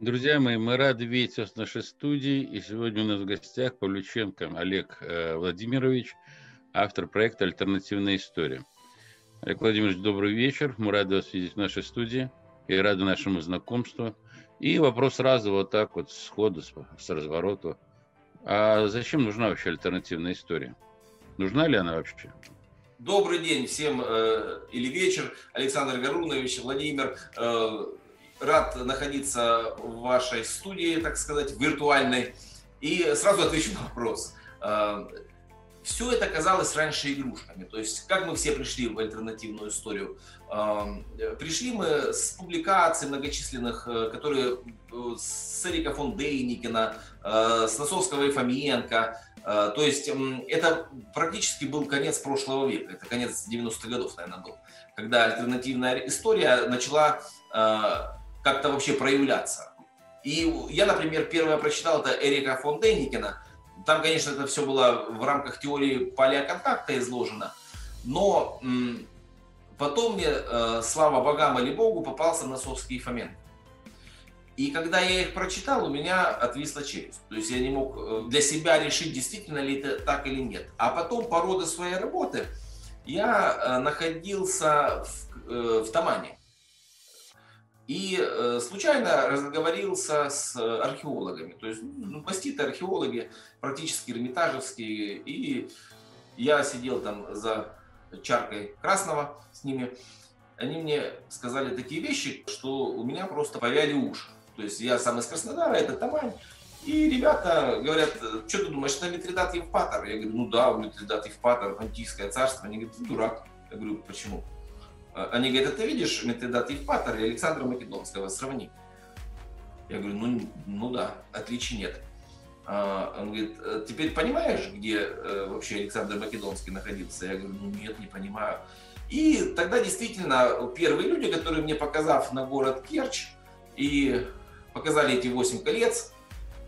Друзья мои, мы рады видеть вас в нашей студии. И сегодня у нас в гостях Павлюченко Олег э, Владимирович, автор проекта «Альтернативная история». Олег Владимирович, добрый вечер. Мы рады вас видеть в нашей студии и рады нашему знакомству. И вопрос сразу вот так вот сходу, с разворота. А зачем нужна вообще альтернативная история? Нужна ли она вообще? Добрый день всем э, или вечер. Александр Гарунович, Владимир. Э, рад находиться в вашей студии, так сказать, виртуальной. И сразу отвечу на вопрос. Э, все это казалось раньше игрушками. То есть, как мы все пришли в альтернативную историю? Э, пришли мы с публикаций многочисленных, э, которые с Эрика фон Дейникина, с Носовского и Фоменко. То есть, это практически был конец прошлого века. Это конец 90-х годов, наверное, был. Когда альтернативная история начала как-то вообще проявляться. И я, например, первое прочитал это Эрика фон Денникена. Там, конечно, это все было в рамках теории палеоконтакта изложено. Но потом мне, э, слава богам или богу, попался Носовский и. И когда я их прочитал, у меня отвисла челюсть. То есть я не мог э, для себя решить, действительно ли это так или нет. А потом по роду своей работы я э, находился в, э, в Тамане. И э, случайно разговорился с археологами, то есть ну, маститые археологи, практически эрмитажевские, и я сидел там за чаркой красного с ними. Они мне сказали такие вещи, что у меня просто повяли уши. То есть я сам из Краснодара, это Тамань. И ребята говорят, что ты думаешь, это Митридат Евпатор? Я говорю, ну да, Митридат Евпатор, Понтийское царство. Они говорят, ты дурак. Я говорю, почему? А, они говорят, ты видишь Митридат Евпатор и Александра Македонского, сравни. Я говорю, ну, ну да, отличий нет. А, он говорит, «Э, теперь понимаешь, где э, вообще Александр Македонский находился? Я говорю, ну нет, не понимаю. И тогда действительно первые люди, которые мне показав на город Керчь и показали эти восемь колец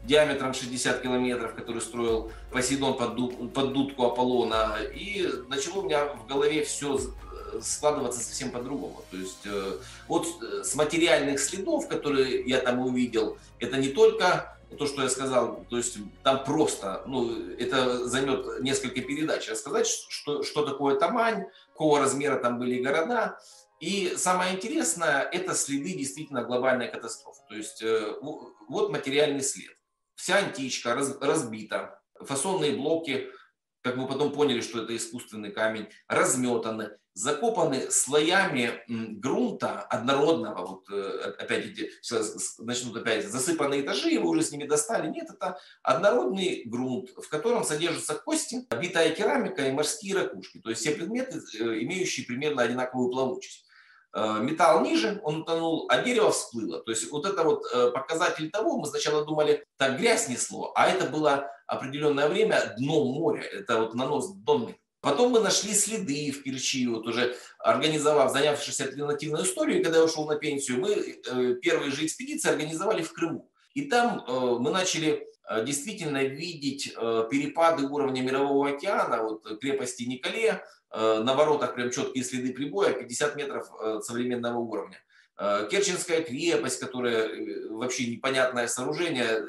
диаметром 60 километров, который строил Посейдон под, под дудку Аполлона, и начало у меня в голове все складываться совсем по-другому. То есть э, вот э, с материальных следов, которые я там увидел, это не только то, что я сказал, то есть там просто, ну, это займет несколько передач, рассказать, что, что такое Тамань, какого размера там были города. И самое интересное, это следы действительно глобальной катастрофы. То есть э, вот материальный след. Вся античка раз, разбита, фасонные блоки, как мы потом поняли, что это искусственный камень, разметаны закопаны слоями грунта однородного, вот э, опять эти, сейчас начнут опять, засыпанные этажи, вы уже с ними достали. Нет, это однородный грунт, в котором содержатся кости, битая керамика и морские ракушки. То есть все предметы, э, имеющие примерно одинаковую плавучесть. Э, металл ниже, он утонул, а дерево всплыло. То есть вот это вот показатель того, мы сначала думали, так грязь несло, а это было определенное время дно моря, это вот нанос донный Потом мы нашли следы в Керчи, вот уже организовав, занявшись альтернативной историей, когда я ушел на пенсию, мы э, первые же экспедиции организовали в Крыму. И там э, мы начали э, действительно видеть перепады уровня Мирового океана, вот крепости Николе, на воротах прям четкие следы прибоя, 50 метров современного уровня. Керченская крепость, которая вообще непонятное сооружение,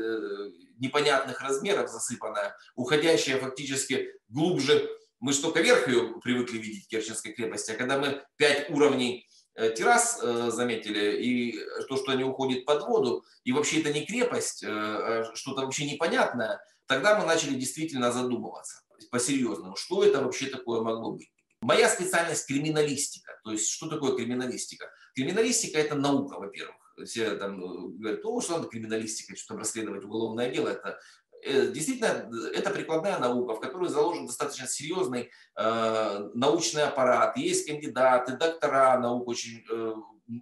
непонятных размеров засыпанное, уходящее фактически глубже мы только верх ее привыкли видеть, Керченской крепости, а когда мы пять уровней э, террас э, заметили, и то, что они уходят под воду, и вообще это не крепость, э, а что-то вообще непонятное, тогда мы начали действительно задумываться по-серьезному, что это вообще такое могло быть. Моя специальность криминалистика. То есть, что такое криминалистика? Криминалистика – это наука, во-первых. Все там говорят, о, что надо криминалистика, что там расследовать уголовное дело, это Э, действительно, это прикладная наука, в которой заложен достаточно серьезный э, научный аппарат. Есть кандидаты, доктора наук очень э,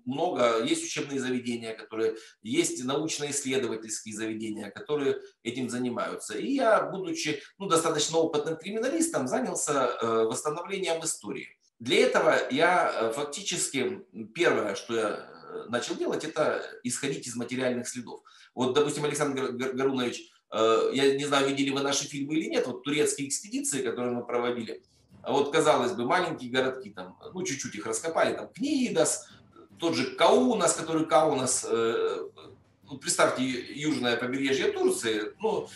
много, есть учебные заведения, которые, есть научно-исследовательские заведения, которые этим занимаются. И я, будучи ну, достаточно опытным криминалистом, занялся э, восстановлением истории. Для этого я э, фактически, первое, что я э, начал делать, это исходить из материальных следов. Вот, допустим, Александр Гарунович я не знаю, видели вы наши фильмы или нет, вот турецкие экспедиции, которые мы проводили, а вот, казалось бы, маленькие городки, там, ну, чуть-чуть их раскопали, там, Книдас, тот же Каунас, который Каунас, э, представьте, южное побережье Турции, ну,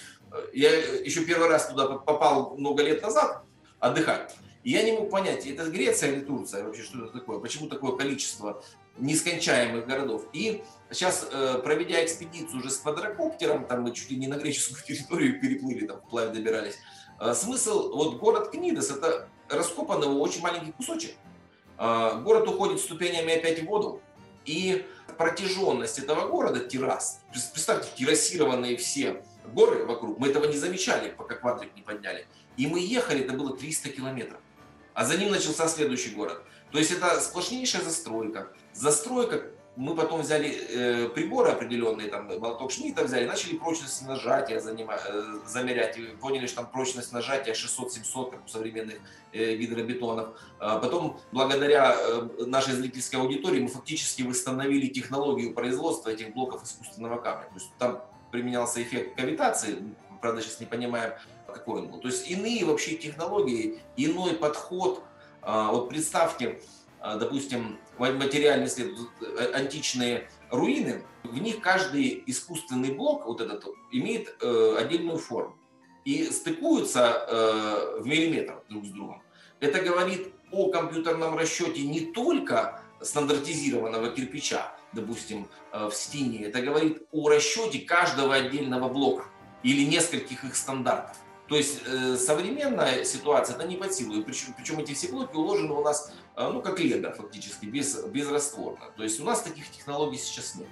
я еще первый раз туда попал много лет назад отдыхать. И я не мог понять, это Греция или Турция вообще, что это такое, почему такое количество нескончаемых городов. И сейчас, э, проведя экспедицию уже с квадрокоптером, там мы чуть ли не на греческую территорию переплыли, там вплавь добирались, э, смысл, вот город Книдос, это раскопанный очень маленький кусочек. Э, город уходит ступенями опять в воду, и протяженность этого города, террас, представьте, террасированные все горы вокруг, мы этого не замечали, пока квадрик не подняли. И мы ехали, это было 300 километров. А за ним начался следующий город. То есть это сплошнейшая застройка. Застройка, мы потом взяли э, приборы определенные, там молоток Шмидта взяли, начали прочность нажатия занима, э, замерять. И поняли, что там прочность нажатия 600-700, как у современных э, гидробетонов. А потом, благодаря э, нашей зрительской аудитории, мы фактически восстановили технологию производства этих блоков искусственного камня. То есть там применялся эффект кавитации, правда, сейчас не понимаем, какой он был. То есть иные вообще технологии, иной подход. А, вот представьте, допустим, материальный след, э, античные руины, в них каждый искусственный блок, вот этот, имеет э, отдельную форму и стыкуются э, в миллиметр друг с другом. Это говорит о компьютерном расчете не только стандартизированного кирпича, допустим, в стене. Это говорит о расчете каждого отдельного блока или нескольких их стандартов. То есть э, современная ситуация это не под силу. Причем, причем эти все блоки уложены у нас, э, ну, как лего фактически, без, безрастворно. То есть у нас таких технологий сейчас нет.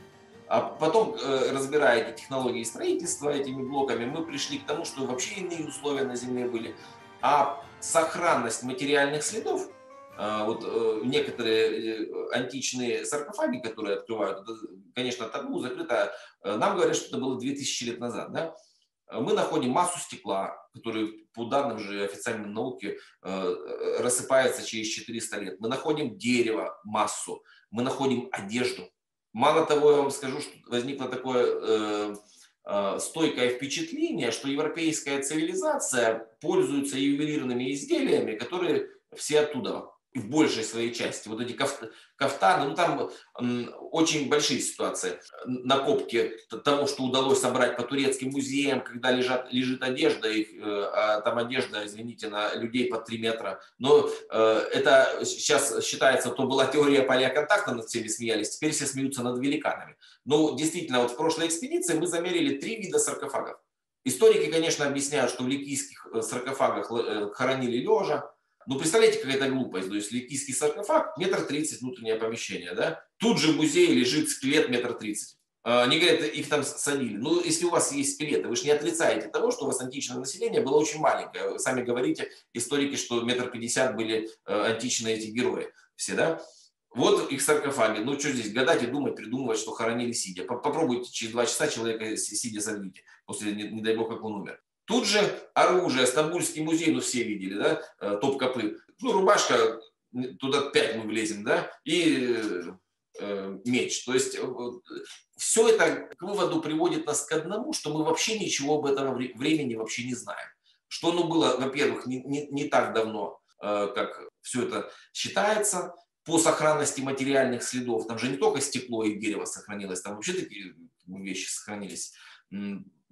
А потом, э, разбирая эти технологии строительства этими блоками, мы пришли к тому, что вообще иные условия на Земле были. А сохранность материальных следов, э, вот э, некоторые э, античные саркофаги, которые открывают, это, конечно, табу, закрыто, нам говорят, что это было 2000 лет назад, да? Мы находим массу стекла, который по данным же официальной науки э, рассыпается через 400 лет. Мы находим дерево, массу, мы находим одежду. Мало того, я вам скажу, что возникло такое э, э, стойкое впечатление, что европейская цивилизация пользуется ювелирными изделиями, которые все оттуда в большей своей части. Вот эти кафтаны, ну там очень большие ситуации. Накопки того, что удалось собрать по турецким музеям, когда лежат, лежит одежда, их, э, а там одежда, извините, на людей по 3 метра. Но э, это сейчас считается, то была теория поля контакта, над всеми смеялись, теперь все смеются над великанами. Но действительно, вот в прошлой экспедиции мы замерили три вида саркофагов. Историки, конечно, объясняют, что в ликийских э, саркофагах хоронили лежа, ну, представляете, какая-то глупость. То есть ликийский саркофаг, метр тридцать внутреннее помещение, да? Тут же в музее лежит скелет метр тридцать. А, они говорят, их там садили. Ну, если у вас есть скелеты, вы же не отрицаете того, что у вас античное население было очень маленькое. Вы сами говорите, историки, что метр пятьдесят были э, античные эти герои все, да? Вот их саркофаги. Ну, что здесь гадать и думать, придумывать, что хоронили сидя. Попробуйте через два часа человека сидя согните, после, не, не дай бог, как он умер. Тут же оружие, Стамбульский музей, ну все видели, да, э, топ-копы. Ну, рубашка, туда пять мы влезем, да, и э, меч. То есть э, все это к выводу приводит нас к одному, что мы вообще ничего об этом времени вообще не знаем. Что оно было, во-первых, не, не, не так давно, э, как все это считается, по сохранности материальных следов. Там же не только стекло и дерево сохранилось, там вообще такие вещи сохранились.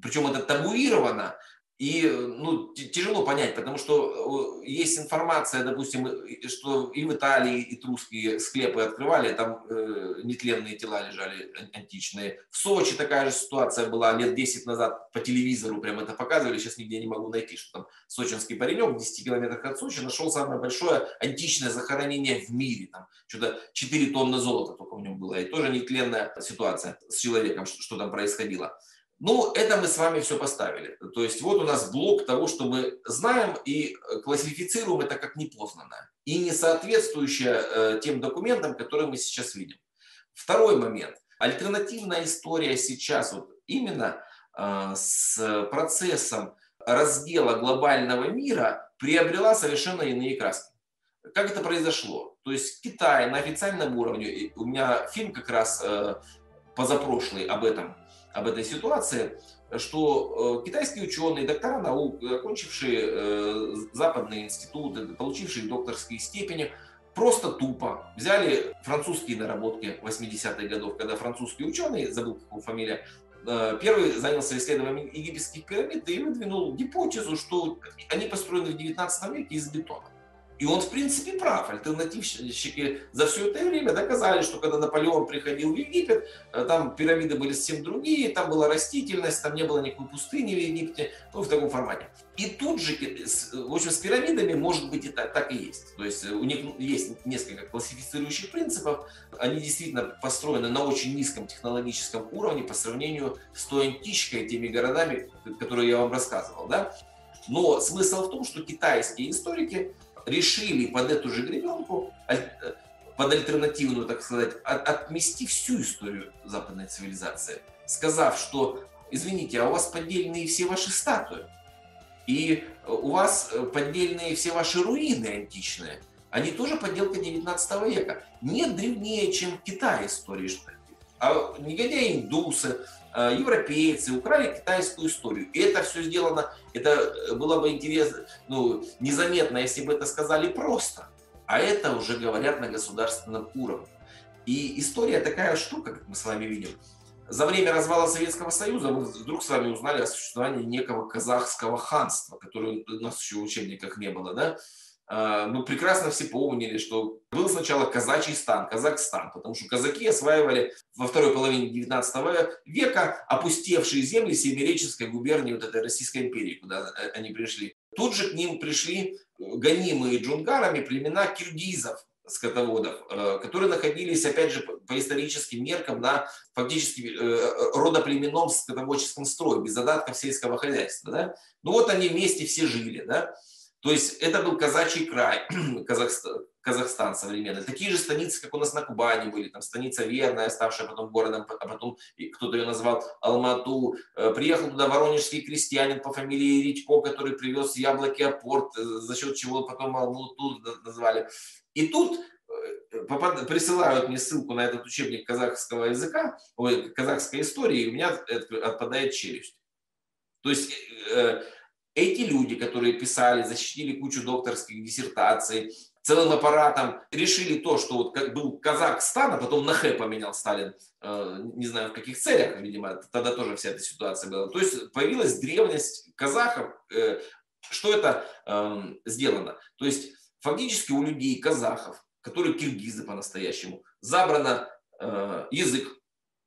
Причем это табуировано, и ну, тяжело понять, потому что есть информация, допустим, что и в Италии и русские склепы открывали, там э, нетленные тела лежали античные. В Сочи такая же ситуация была лет 10 назад по телевизору, прям это показывали, сейчас нигде не могу найти, что там сочинский паренек в 10 километрах от Сочи нашел самое большое античное захоронение в мире. Там что-то 4 тонны золота только в нем было. И тоже нетленная ситуация с человеком, что, что там происходило. Ну, это мы с вами все поставили. То есть вот у нас блок того, что мы знаем и э, классифицируем это как непознанное и не соответствующее э, тем документам, которые мы сейчас видим. Второй момент. Альтернативная история сейчас вот именно э, с процессом раздела глобального мира приобрела совершенно иные краски. Как это произошло? То есть Китай на официальном уровне, у меня фильм как раз позапрошлый об этом – об этой ситуации, что э, китайские ученые, доктора наук, окончившие э, западные институты, получившие докторские степени, просто тупо взяли французские наработки 80-х годов, когда французские ученые, забыл какого фамилия, первый занялся исследованием египетских пирамид и выдвинул гипотезу, что они построены в 19 веке из бетона. И он, в принципе, прав. Альтернативщики за все это время доказали, что когда Наполеон приходил в Египет, э, там пирамиды были совсем другие, там была растительность, там не было никакой пустыни в Египте, ну, в таком формате. И тут же, э, в общем, с пирамидами, может быть, и так, так и есть. То есть э, у них есть несколько классифицирующих принципов. Они действительно построены на очень низком технологическом уровне по сравнению с той античкой, теми городами, которые я вам рассказывал. Да? Но смысл в том, что китайские историки решили под эту же гребенку, э, под альтернативную, так сказать, отмести всю историю западной цивилизации, сказав, что, извините, а у вас поддельные все ваши статуи, и у вас э, поддельные все ваши руины античные, они тоже подделка 19 века. Нет древнее, чем Китай истории. А негодяи индусы, Э, европейцы украли китайскую историю. И это все сделано, это э, было бы интересно, ну, незаметно, если бы это сказали просто. А это уже говорят на государственном уровне. И история такая штука, как мы с вами видим. За время развала Советского Союза мы вдруг с вами узнали о существовании некого казахского ханства, которое у нас еще в учебниках не было, да? Мы прекрасно все помнили, что был сначала казачий стан, Казахстан, потому что казаки осваивали во второй половине 19 века опустевшие земли Семиреческой губернии вот этой Российской империи, куда э, они пришли. Тут же к ним пришли гонимые джунгарами племена киргизов, скотоводов, э, которые находились, опять же, по историческим меркам на фактически э, родоплеменном скотоводческом строе, без задатков сельского хозяйства. Да? Ну вот они вместе все жили. Да? То есть это был казачий край, Казахстан, Казахстан современный. Такие же станицы, как у нас на Кубани были, там станица Верная, ставшая потом городом, а потом кто-то ее назвал Алмату. Э, приехал туда воронежский крестьянин по фамилии Редько, который привез яблоки апорт, э, за счет чего потом Алмату назвали. И тут э, присылают мне ссылку на этот учебник казахского языка, ой, казахской истории, и у меня отпадает челюсть. То есть эти люди, которые писали, защитили кучу докторских диссертаций, целым аппаратом решили то, что вот как был Казахстан, а потом на Хэ поменял Сталин, э, не знаю в каких целях, видимо, тогда тоже вся эта ситуация была. То есть появилась древность казахов. Э, что это эм, сделано? То есть фактически у людей, казахов, которые киргизы по-настоящему, забрано э, язык,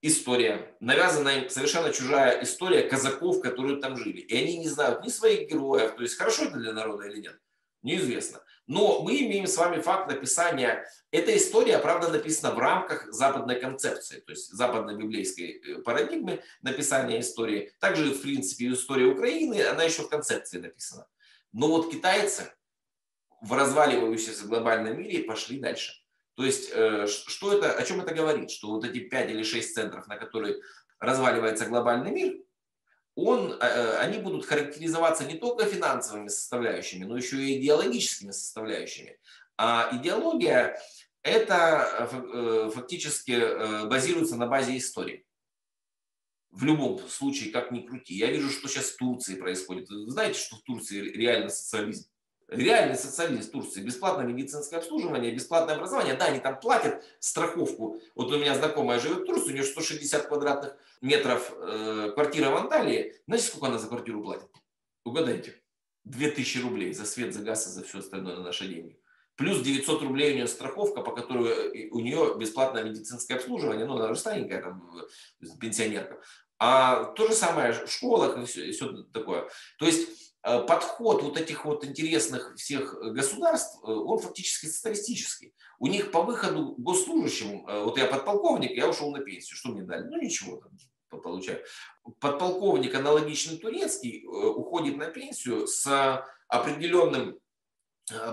история, навязанная совершенно чужая история казаков, которые там жили. И они не знают ни своих героев, то есть хорошо это для народа или нет, неизвестно. Но мы имеем с вами факт написания. Эта история, правда, написана в рамках западной концепции, то есть западной библейской э, парадигмы написания истории. Также, в принципе, история Украины, она еще в концепции написана. Но вот китайцы в разваливающемся глобальном мире пошли дальше. То есть, э, что это, о чем это говорит? Что вот эти 5 или 6 центров, на которые разваливается глобальный мир, он, э, э, они будут характеризоваться не только финансовыми составляющими, но еще и идеологическими составляющими. А идеология – это фактически базируется на базе истории. В любом случае, как ни крути. Я вижу, что сейчас в Турции происходит. Вы знаете, что в Турции реально социализм? Реальный социализм Турции, бесплатное медицинское обслуживание, бесплатное образование. Да, они там платят страховку. Вот у меня знакомая живет в Турции, у нее 160 квадратных метров э, квартира в Анталии. Знаете, сколько она за квартиру платит? Угадайте. 2000 рублей за свет, за газ и за все остальное на наши деньги. Плюс 900 рублей у нее страховка, по которой э, у нее бесплатное медицинское обслуживание. Ну, она же старенькая, там, пенсионерка. А то же самое и все, все такое. То есть Э, подход вот этих вот интересных всех государств, э, он фактически социалистический. У них по выходу госслужащим, э, вот я подполковник, я ушел на пенсию, что мне дали? Ну ничего, там, получаю. Подполковник аналогичный турецкий уходит на пенсию с определенным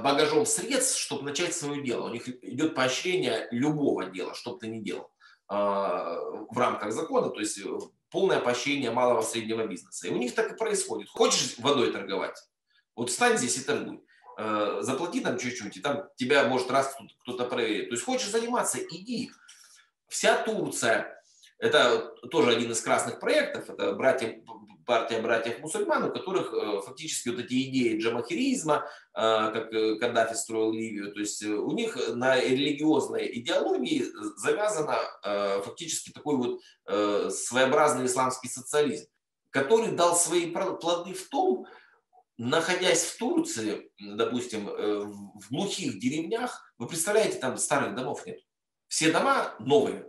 багажом средств, чтобы начать свое дело. У них идет поощрение любого дела, что бы ты ни делал в рамках закона, то есть полное поощрение малого среднего бизнеса. И у них так и происходит. Хочешь водой торговать? Вот встань здесь и торгуй. Э, заплати там чуть-чуть, и там тебя может раз кто-то проверит. То есть хочешь заниматься, иди. Вся Турция Это тоже один из красных проектов, это братья, партия братьев-мусульман, у которых э, фактически вот эти идеи джамахиризма, как Каддафи строил Ливию, то есть у них на религиозной идеологии завязано фактически такой вот своеобразный исламский социализм, который дал свои плоды в том, находясь в Турции, допустим, э, в глухих деревнях, вы представляете, там старых домов нет. Все дома новые,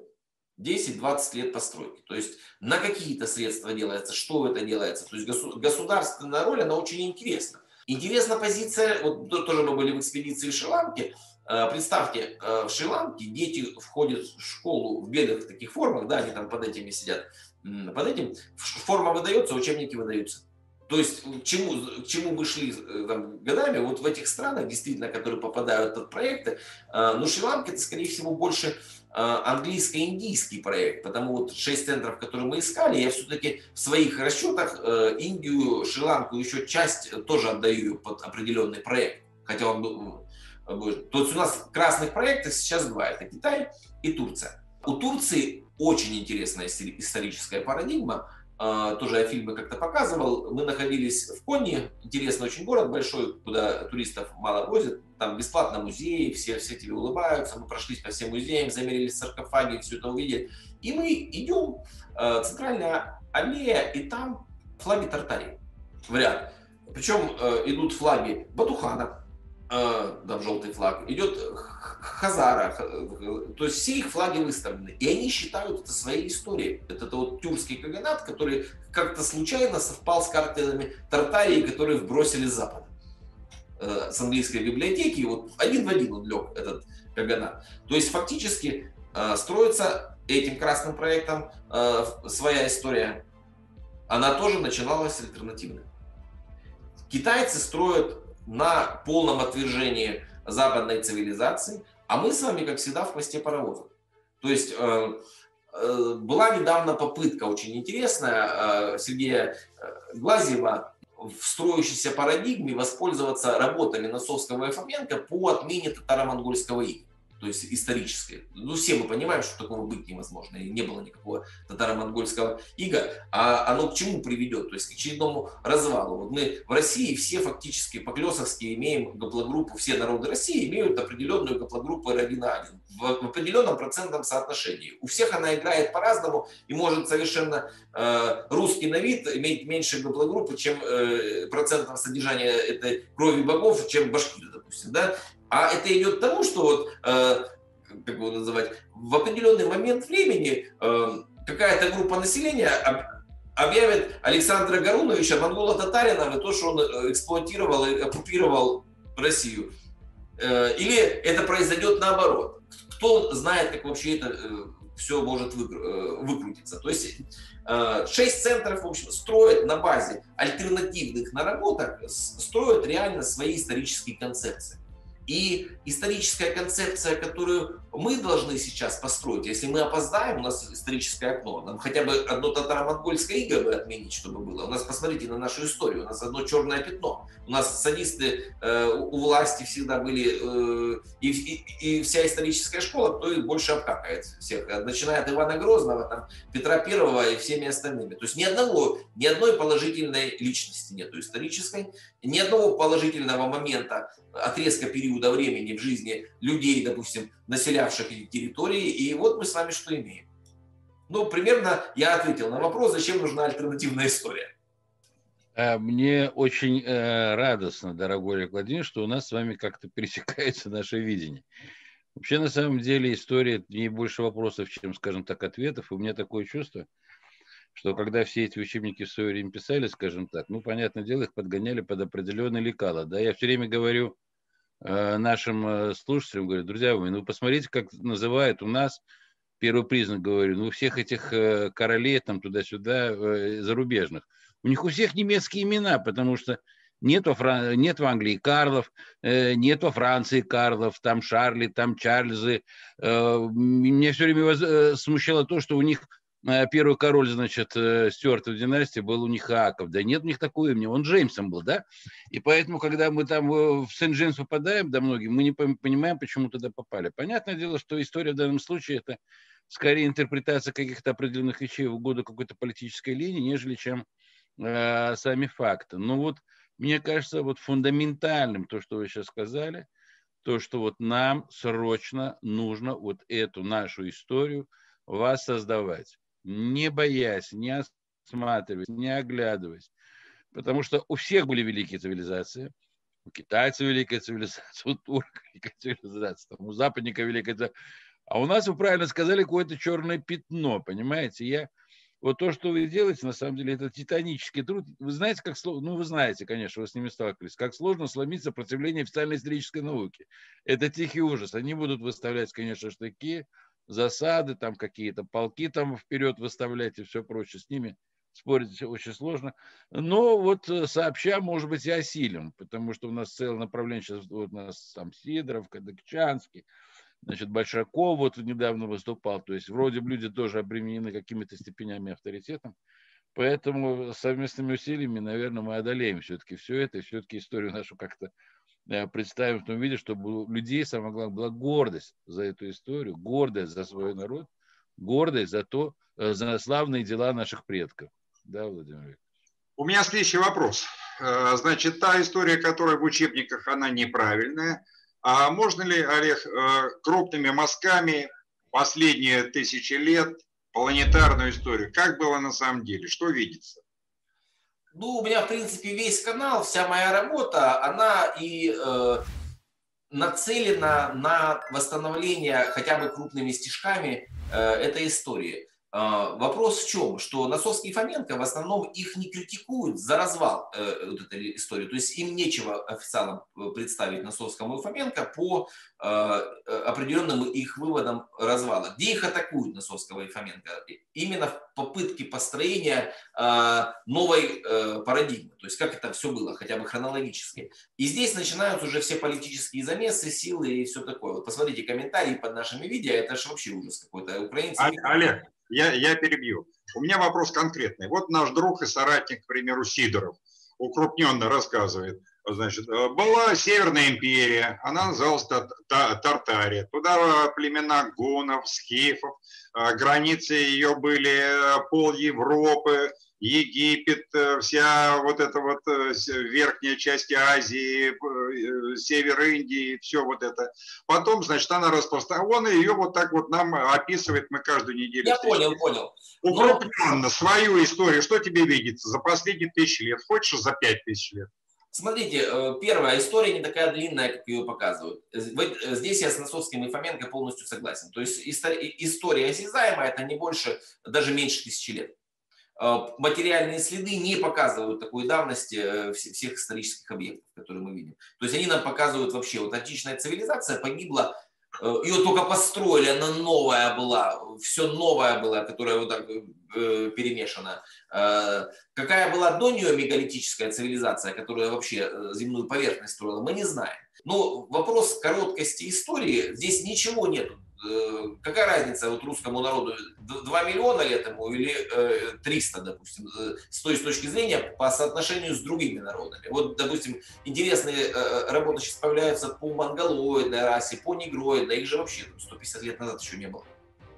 10-20 лет постройки. То есть на какие-то средства делается, что это делается. То есть государственная роль, она очень интересна. Интересна позиция, вот тоже мы были в экспедиции в Шри-Ланке, э, Представьте, э, в Шри-Ланке дети входят в школу в белых таких формах, да, они там под этими сидят, под этим, форма выдается, учебники выдаются. То есть к чему, к чему мы шли э, там, годами, вот в этих странах, действительно, которые попадают под проекты, э, ну, Шри-Ланка это, скорее всего, больше английско-индийский проект, потому вот шесть центров, которые мы искали, я все-таки в своих расчетах Индию, Шри-Ланку еще часть тоже отдаю под определенный проект, хотя он был, то есть у нас красных проектов сейчас два, это Китай и Турция. У Турции очень интересная историческая парадигма – тоже я фильмы как-то показывал. Мы находились в Конне, интересный очень город большой, куда туристов мало возят. Там бесплатно музеи, все, все тебе улыбаются. Мы прошлись по всем музеям, замерили саркофаги, все это увидели. И мы идем, а, центральная аллея, и там флаги Тартарии в ряд. Причем э, идут флаги Батухана, там желтый флаг, идет Хазара, то есть все их флаги выставлены. И они считают это своей историей. Это, это вот тюркский каганат, который как-то случайно совпал с картинами Тартарии, которые вбросили с запада. Э, с английской библиотеки. Вот один в один он лег, этот каганат. То есть фактически э, строится этим красным проектом э, своя история. Она тоже начиналась альтернативно. Китайцы строят на полном отвержении западной цивилизации, а мы с вами, как всегда, в хвосте паровоза. То есть э, э, была недавно попытка очень интересная э, Сергея Глазьева в строящейся парадигме воспользоваться работами Носовского и Фоменко по отмене татаро-монгольского ига то есть историческое. Ну, все мы понимаем, что такого быть невозможно, и не было никакого татаро-монгольского ига, а оно к чему приведет? То есть к очередному развалу. Вот мы в России все фактически по-клесовски имеем гаплогруппу, все народы России имеют определенную гаплогруппу R1A1 в, определенном процентном соотношении. У всех она играет по-разному и может совершенно э, русский на вид иметь меньше гаплогруппы, чем э, процентного содержания этой крови богов, чем башкиры, допустим. Да? А это идет к тому, что вот, э, как его называть, в определенный момент времени э, какая-то группа населения объявит Александра Гаруновича, монгола-татарина, за то, что он э, эксплуатировал и оккупировал Россию. Э, или это произойдет наоборот. Кто знает, как вообще это э, все может выкрутиться. То есть шесть центров, в общем, строят на базе альтернативных наработок, строят реально свои исторические концепции. И историческая концепция, которую мы должны сейчас построить, если мы опоздаем, у нас историческое окно, нам хотя бы одно татаро-монгольское иго бы отменить, чтобы было. У нас, посмотрите на нашу историю, у нас одно черное пятно. У нас садисты э, у власти всегда были, э, и, и, и вся историческая школа, кто их больше обкакает всех, начиная от Ивана Грозного, там, Петра Первого и всеми остальными. То есть ни одного, ни одной положительной личности нету исторической, ни одного положительного момента, отрезка периода времени в жизни людей, допустим, населявших эти территории. И вот мы с вами что имеем. Ну, примерно я ответил на вопрос, зачем нужна альтернативная история. А, мне очень э, радостно, дорогой Олег Владимирович, что у нас с вами как-то пересекается наше видение. Вообще, на самом деле, история не больше вопросов, чем, скажем так, ответов. У меня такое чувство, что когда все эти учебники в свое время писали, скажем так, ну, понятное дело, их подгоняли под определенные лекала. Да, я все время говорю нашим э, слушателям, говорю, друзья мои, ну, посмотрите, как называют у нас первый признак, говорю, ну, всех этих э, королей там туда-сюда э, зарубежных. У них у всех немецкие имена, потому что нет во, Фран... нет в Англии Карлов, э, нет во Франции Карлов, там Шарли, там Чарльзы. Э, меня все время. Э, смущало то, что у них Э, первый король, значит, э, Стюартов династии был у них Аков. Да нет у них такого имени, он Джеймсом был, да? И поэтому, когда мы там в Сент-Джеймс попадаем, да, многие, мы не понимаем, почему туда попали. Понятное дело, что история в данном случае это скорее интерпретация каких-то определенных вещей в угоду какой-то политической линии, нежели чем э, сами факты. Но вот мне кажется, вот фундаментальным то, что вы сейчас сказали, то, что вот нам срочно нужно вот эту нашу историю воссоздавать, не боясь, не осматриваясь, не оглядываясь. Потому что у всех были великие цивилизации. У китайцев великая цивилизация, у турка великая цивилизация, у западника великая цивилизация. А у нас, вы правильно сказали, какое-то черное пятно, понимаете? Я вот то, что вы делаете, на самом деле, это титанический труд. Вы знаете, как сложно, ну, вы знаете, конечно, вы с ними сталкивались, как сложно сломить сопротивление официальной исторической науки. Это тихий ужас. Они будут выставлять, конечно, штыки, засады, там какие-то полки там вперед выставлять и все прочее. С ними спорить очень сложно. Но вот э, сообща, может быть, и осилим, потому что у нас целое направление сейчас, вот у нас там Сидоров, Кадыкчанский, Значит, Большаков вот недавно выступал. То есть вроде бы люди тоже обременены какими-то степенями авторитетом. Поэтому совместными усилиями, наверное, мы одолеем все-таки все это, и все-таки историю нашу как-то э, представим в том виде, чтобы у людей, самое главное, была гордость за эту историю, гордость за свой народ, гордость за то, э, за славные дела наших предков. Да, Владимир Викторович? У меня следующий вопрос. Э, значит, та история, которая в учебниках, она неправильная – а можно ли, Олег, э, крупными мазками последние тысячи лет планетарную историю? Как было на самом деле? Что видится? Ну, у меня, в принципе, весь канал, вся моя работа, она и э, нацелена на восстановление хотя бы крупными стежками э, этой истории. А, вопрос в чем? Что Носовский и Фоменко в основном их не критикуют за развал э, вот этой истории. То есть им нечего официально э, представить Носовскому и Фоменко по э, определенным их выводам развала. Где их атакуют Носовского и Фоменко? Именно в попытке построения новой парадигмы. То есть как это все было, хотя бы хронологически. И здесь начинаются уже все политические замесы, силы и все такое. Вот посмотрите комментарии под нашими видео, это же вообще ужас какой-то. Украинцы... Олег, я, я перебью. У меня вопрос конкретный. Вот наш друг и соратник, к примеру, Сидоров, укрупненно рассказывает. Значит, э, была Северная империя, она называлась Тартария. Туда племена гунов, скифов, э, границы ее были э, пол Европы, Египет, э, вся вот эта вот э, верхняя часть Азии, э, север Индии, все вот это. Потом, значит, она распространяется. Он ее вот так вот нам описывает, мы каждую неделю. Я понял, понял. Укрупненно Но... свою историю, что тебе видится за последние тысячи лет? Хочешь за пять тысяч лет? Смотрите, первая история не такая длинная, как ее показывают. Здесь я с Носовским и Фоменко полностью согласен. То есть история осязаемая, это не больше, даже меньше тысячи лет. Э, материальные следы не показывают такой давности э, всех исторических объектов, которые мы видим. То есть они нам показывают вообще, вот античная цивилизация погибла, э, ее только построили, она новая была, все новое было, которое вот так перемешано. Какая была до нее мегалитическая цивилизация, которая вообще земную поверхность строила, мы не знаем. Но вопрос короткости истории, здесь ничего нет Э, какая разница вот русскому народу, 2 миллиона ли этому или 300, э, допустим, э, с той с точки зрения по соотношению с другими народами. Вот, допустим, интересные работы сейчас появляются по монголоидной расе, по негроидной, их же вообще 150 лет назад еще не было.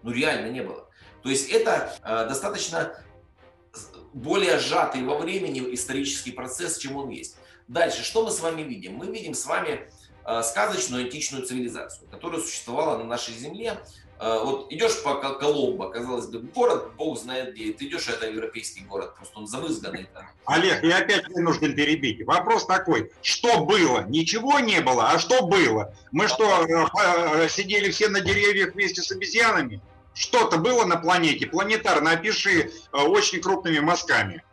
Ну реально не было. То есть это достаточно более сжатый во времени исторический процесс, чем он есть. Дальше, что мы с вами видим? Мы видим с вами Э, сказочную античную цивилизацию, которая существовала на нашей земле. Э, вот идешь по Коломбо, казалось бы, город, бог знает где. Ты идешь, это европейский город, просто он замызганный. Там. Олег, я опять вынужден перебить. Вопрос такой, что было? Ничего не было, а что было? Мы что, э, сидели все на деревьях вместе с обезьянами? Что-то было на планете? Планетарно опиши очень крупными мазками.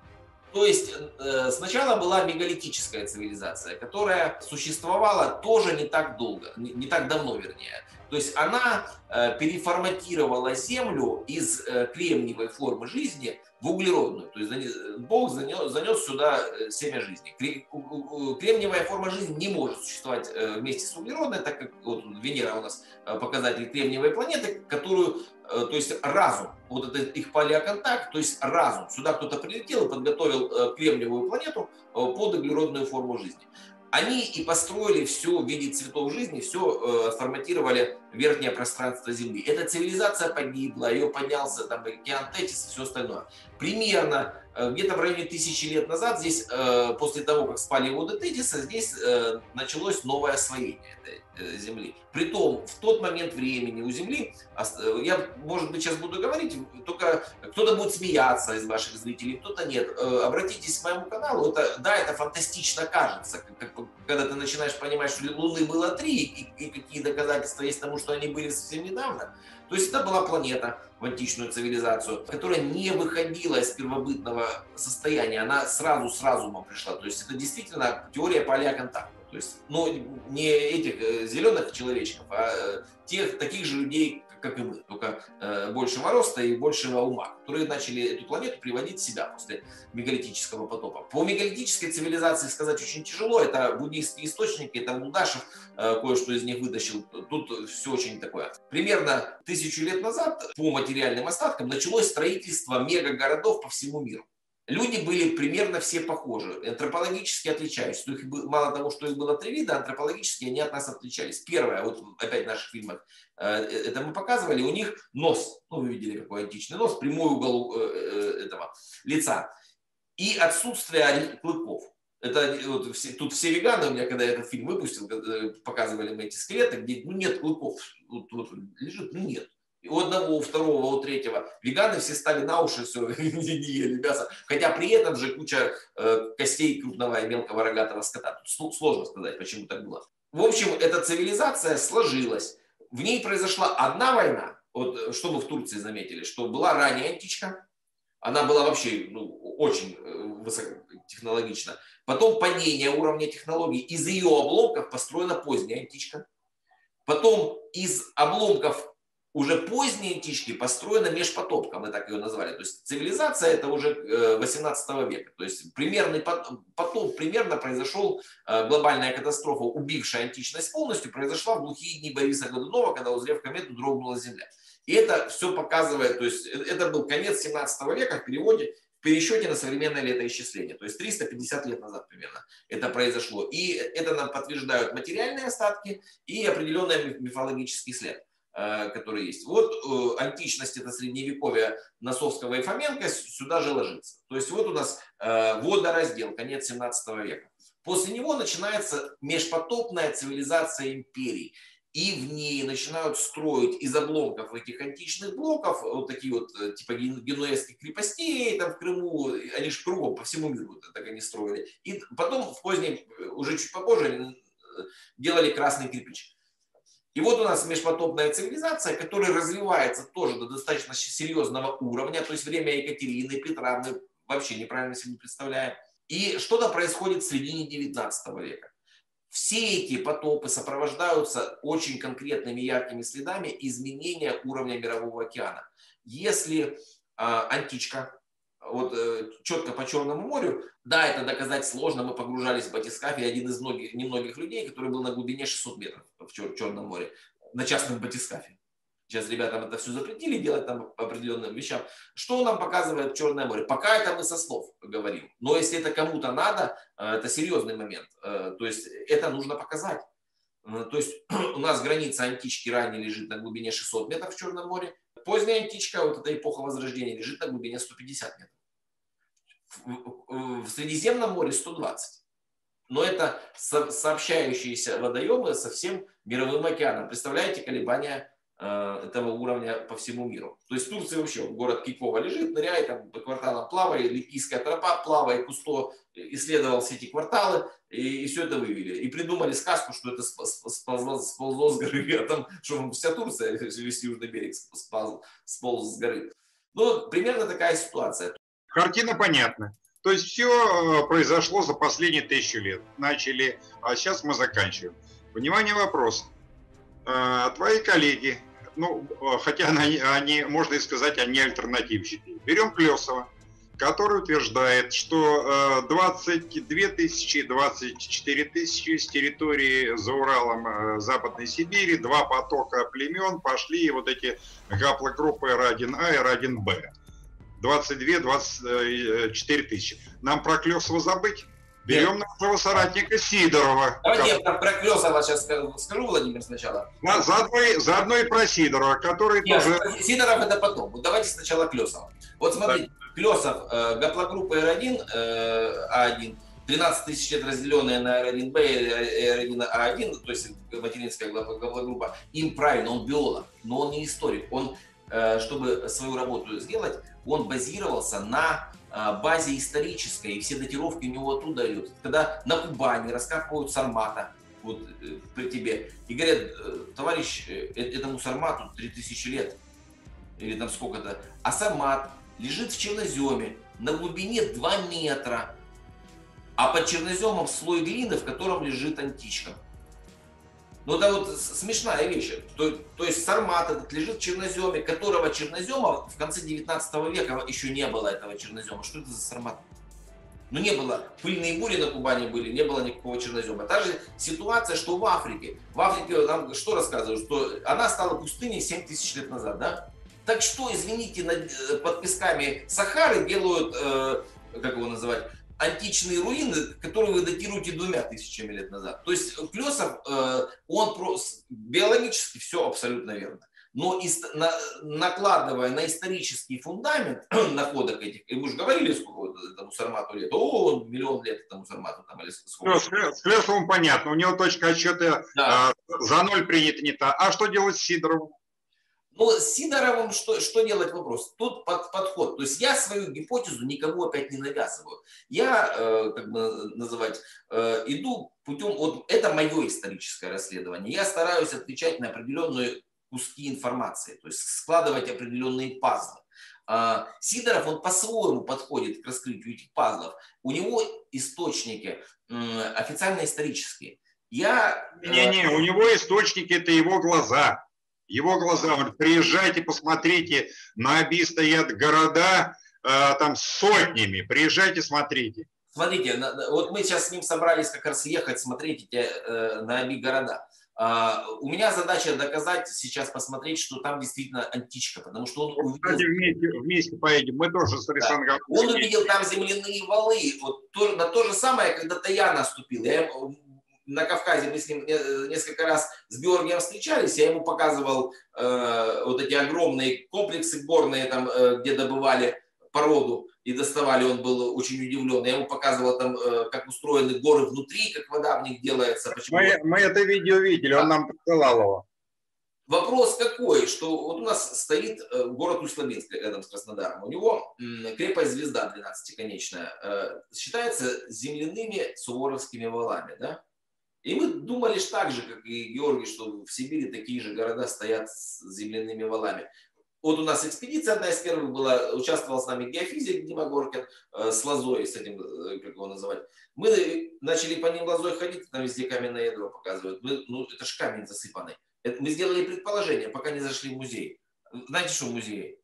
То есть э, сначала была мегалитическая цивилизация, которая существовала тоже не так долго, не, так давно, вернее. То есть она э, переформатировала Землю из э, кремниевой формы жизни в углеродную. То есть Бог занес, занес сюда семя жизни. Кремниевая форма жизни не может существовать вместе с углеродной, так как вот Венера у нас показатель кремниевой планеты, которую то есть разум, вот это их палеоконтакт, то есть разум. Сюда кто-то прилетел и подготовил кремниевую планету под углеродную форму жизни. они и построили все в виде цветов жизни, все э, форматировали верхнее пространство Земли. Эта цивилизация погибла, ее поднялся там океан Тетис и все остальное. Примерно э, где-то в районе тысячи лет назад здесь, э, после того, как спали воды Тетиса, здесь э, началось новое освоение э, Земли. Притом, в тот момент времени у Земли, э, я, может быть, сейчас буду говорить, только кто-то будет смеяться из ваших зрителей, кто-то нет. Э, обратитесь к моему каналу, это, да, это фантастично кажется, как, когда ты начинаешь понимать, что Луны было три, и, и какие доказательства есть тому, что они были совсем недавно. То есть это была планета в античную цивилизацию, которая не выходила из первобытного состояния, она сразу с разумом пришла. То есть это действительно теория палеоконтакта. То есть, ну, не этих э, зеленых человечков, а э, тех, таких же людей, как и мы, только э, большего роста и большего ума, которые начали эту планету приводить в себя после мегалитического потопа. По мегалитической цивилизации сказать очень тяжело, это буддийские источники, это Лудашев э, кое-что из них вытащил, тут все очень такое. Примерно тысячу лет назад по материальным остаткам началось строительство мегагородов по всему миру люди были примерно все похожи, антропологически отличались. их, мало того, что их было три вида, антропологически они от нас отличались. Первое, вот опять в наших фильмах, э, это мы показывали, у них нос, ну вы видели какой античный нос, прямой угол э, э, этого лица и отсутствие клыков. Это вот, все, тут все веганы, у меня когда я этот фильм выпустил, показывали мы эти скелеты, где ну, нет клыков, вот, вот лежит, ну нет у одного, у второго, у третьего. Веганы все стали на уши, все, не ели мясо. Хотя при этом же куча э, костей крупного и мелкого рогатого скота. Тут сложно сказать, почему так было. В общем, эта цивилизация сложилась. В ней произошла одна война. Вот э, что мы в Турции заметили, что была ранняя античка. Она была вообще ну, очень э, высокотехнологична. Потом падение уровня технологий. Из ее обломков построена поздняя античка. Потом из обломков уже поздние антички построены межпотопка, мы так ее назвали. То есть цивилизация это уже 18 э, века. То есть примерный потоп примерно произошел, э, глобальная катастрофа, убившая античность полностью, произошла в глухие дни Бориса Годунова, когда узрев комету дрогнула земля. И это все показывает, то есть э, это был конец 17 века в переводе, в пересчете на современное летоисчисление, то есть 350 лет назад примерно это произошло. И это нам подтверждают материальные остатки и определенный мифологический след. Э, которые есть. Вот э, античность, это средневековье Носовского и Фоменко, сюда же ложится. То есть вот у нас э, водораздел, конец 17 века. После него начинается межпотопная цивилизация империй. И в ней начинают строить из обломков этих античных блоков, вот такие вот типа генуэзских крепостей там в Крыму, они же кругом по всему миру так они строили. И потом в позднем, уже чуть попозже, делали красный кирпич. И вот у нас межпотопная цивилизация, которая развивается тоже до достаточно серьезного уровня, то есть время Екатерины, Петра мы вообще неправильно себе представляем. И что-то происходит в середине 19 века. Все эти потопы сопровождаются очень конкретными яркими следами изменения уровня мирового океана. Если э, античка вот э, четко по Черному морю. Да, это доказать сложно. Мы погружались в батискафе. Один из многих, немногих людей, который был на глубине 600 метров в Черном море на частном батискафе. Сейчас ребятам это все запретили делать там определенным вещам. Что нам показывает Черное море? Пока это мы со слов говорим. Но если это кому-то надо, э, это серьезный момент. Э, то есть это нужно показать. То есть у нас граница антички ранее лежит на глубине 600 метров в Черном море. Поздняя античка, вот эта эпоха Возрождения, лежит на глубине 150 метров в Средиземном море 120. Но это сообщающиеся водоемы со всем мировым океаном. Представляете колебания этого уровня по всему миру. То есть в Турции вообще город Кикова лежит, ныряет, там по кварталам плавает, Липийская тропа плавает, Кусто исследовал все эти кварталы и, и все это вывели. И придумали сказку, что это сползло, сползло с горы, а там, что вся Турция, весь южный берег сполз, сполз с горы. Ну, примерно такая ситуация. Картина понятна. То есть все э, произошло за последние тысячу лет. Начали, а сейчас мы заканчиваем. Внимание, вопрос. А, твои коллеги, ну, э, хотя они, они, можно и сказать, они альтернативщики. Берем Клесова, который утверждает, что 22 тысячи, 24 тысячи с территории за Уралом Западной Сибири, два потока племен пошли вот эти гаплогруппы R1А и R1Б. 22-24 тысячи. Нам про Клесова забыть? Берем нашего соратника Сидорова. Давайте я про, про Клесова сейчас скажу, скажу, Владимир, сначала. На, заодно, заодно и про Сидорова, который Нет, тоже... Сидоров это потом. Вот давайте сначала Клесова. Вот смотрите, Клесов, э, гаплогруппа R1, э, А1, 13 тысяч лет разделенная на R1B и R1A1, то есть материнская гаплогруппа, им правильно, он биолог, но он не историк. Он, э, чтобы свою работу сделать, он базировался на а, базе исторической, и все датировки у него оттуда идут. Когда на Кубани раскапывают Сармата, вот э, при тебе, и говорят, э, товарищ, э, этому Сармату 3000 лет, или там сколько-то, а Сармат лежит в черноземе на глубине 2 метра, а под черноземом слой глины, в котором лежит античка. Ну, это вот смешная вещь. То, то есть сармат этот лежит в черноземе, которого чернозема в конце 19 века еще не было этого чернозема. Что это за сармат? Ну, не было. Пыльные бури на Кубани были, не было никакого чернозема. Та же ситуация, что в Африке. В Африке нам что рассказывают? Что она стала пустыней 7 тысяч лет назад, да? Так что, извините, э, под песками Сахары делают, э, как его называть, античные руины, которые вы датируете двумя тысячами лет назад. То есть Клесов, э, он просто биологически все абсолютно верно. Но ист, на, накладывая на исторический фундамент находок этих, и мы уже говорили, сколько этому Сармату лет, о, миллион лет этому Сармату там или сколько. Ну, с, с Клесовым понятно, у него точка отсчета да. э, за ноль принята не та. А что делать с Сидоровым? Но с Сидоровым что, что делать вопрос? Тут под, подход. То есть я свою гипотезу никому опять не навязываю. Я, э, как бы называть, э, иду путем, вот это мое историческое расследование. Я стараюсь отвечать на определенные куски информации, то есть складывать определенные пазлы. Э, Сидоров, он по-своему подходит к раскрытию этих пазлов. У него источники э, официально исторические. Я... Не-не, у него источники – это его глаза его глаза, он говорит, приезжайте, посмотрите, на Оби стоят города э, там сотнями, приезжайте, смотрите. Смотрите, вот мы сейчас с ним собрались как раз ехать смотреть эти э, на Оби города. Uh, у меня задача доказать сейчас, посмотреть, что там действительно античка, потому что он увидел... Кстати, вместе, вместе поедем, мы тоже с Александром да. Он увидел там земляные валы, вот то, на то же самое, когда-то я наступил. Я на Кавказе мы с ним э, несколько раз с Георгием встречались, я ему показывал э, вот эти огромные комплексы горные, там, э, где добывали породу и доставали, он был очень удивлен. Я ему показывал там, э, как устроены горы внутри, как вода в них делается. Почему... Мы, мы это видео видели, он нам присылал его. Вопрос какой, что вот у нас стоит э, город Усть-Лабинск рядом с Краснодаром. У него крепость Звезда 12-конечная. Э, считается земляными суворовскими валами, да? И мы думали же так же, как и Георгий, что в Сибири такие же города стоят с земляными валами. Вот у нас экспедиция одна из первых была, участвовал с нами геофизик Дима Горкин э, с лозой, с этим, э, как его называть. Мы начали по ним лозой ходить, там везде каменное ядро показывают. Мы, ну, это же камень засыпанный. Это, мы сделали предположение, пока не зашли в музей. Знаете, что в музее?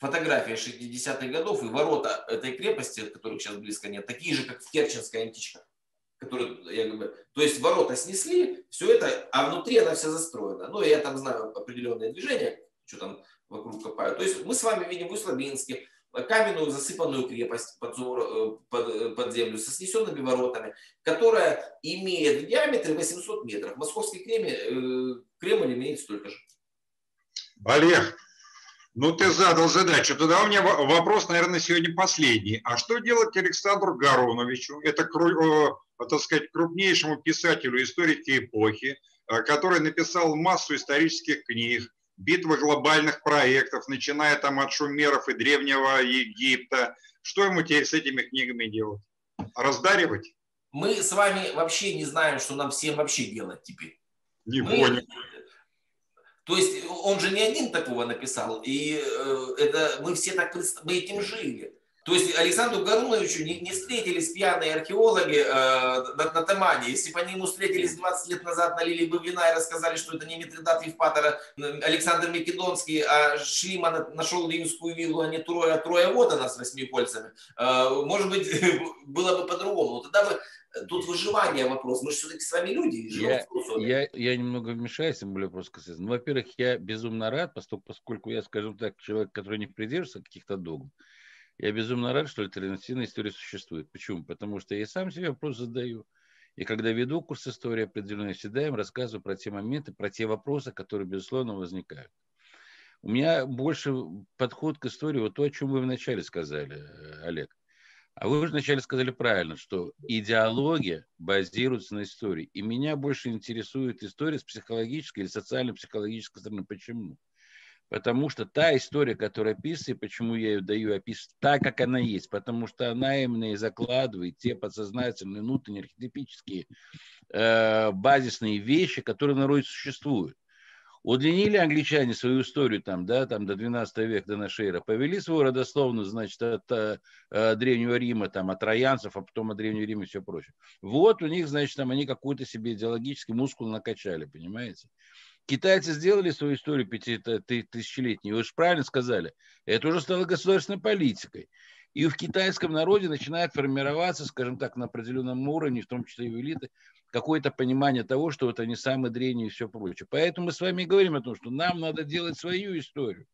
Фотография 60-х годов и ворота этой крепости, которых сейчас близко нет, такие же, как в Керченской античка который, я говорю, то есть ворота снесли, все это, а внутри она вся застроена. Ну, я там знаю определенные движения, что там вокруг копают. То есть мы с вами видим в Услабинске каменную засыпанную крепость под, э, под, э, под землю со снесенными воротами, которая имеет в диаметре 800 метров. Московский Кремль, э, Кремль имеет столько же. Олег, ну, ты задал задачу. Тогда у меня вопрос, наверное, сегодня последний. А что делать Александру Гароновичу? Это так сказать, крупнейшему писателю историки эпохи, э, который написал массу исторических книг, битвы глобальных проектов, начиная там от шумеров и Древнего Египта. Что ему теперь с этими книгами делать? Раздаривать? Мы с вами вообще не знаем, что нам всем вообще делать теперь. Не Мы... понял. То есть он же не один такого написал, и э, это мы все так мы этим жили. То есть Александру Гаруновичу не, не встретились пьяные археологи э, на, на Тамане. Если бы они ему встретились 20 лет назад, налили бы вина и рассказали, что это не Митридат Евпатора, Александр Македонский, а Шлиман нашел римскую виллу, а не Троя, а Троя вот она с восьми кольцами. Э, может быть, было бы по-другому. Но тогда бы Тут выживание вопрос. Мы же все-таки с вами люди. Я, я, я немного вмешаюсь, тем более просто сказать. Ну, во-первых, я безумно рад, поскольку, поскольку я, скажем так, человек, который не придерживается каких-то догм. Я безумно рад, что альтернативная история существует. Почему? Потому что я сам себе вопрос задаю. И когда веду курс истории определенной, всегда им рассказываю про те моменты, про те вопросы, которые, безусловно, возникают. У меня больше подход к истории, вот то, о чем вы вначале сказали, э, Олег. А вы уже вначале сказали правильно, что идеология базируется на истории. И меня больше интересует история с психологической или социально-психологической стороны. Почему? Потому что та история, которая описывается, почему я ее даю описывать так, как она есть, потому что она именно и закладывает те подсознательные, внутренние, архетипические, э, базисные вещи, которые в народе существуют. Удлинили англичане свою историю там, да, там до 12 века, до нашей эры, повели свою родословную, значит, от э, э, Древнего Рима, там, от троянцев, а потом от Древнего Рима и все прочее. Вот у них, значит, там они какой-то себе идеологический мускул накачали, понимаете? Китайцы сделали свою историю пяти тысячелетней, вы же правильно сказали, это уже стало государственной политикой. И в китайском народе начинает формироваться, скажем так, на определенном уровне, в том числе и в элиты, какое-то понимание того, что вот они самые древние и все прочее. Поэтому мы с вами говорим о том, что нам надо делать свою историю.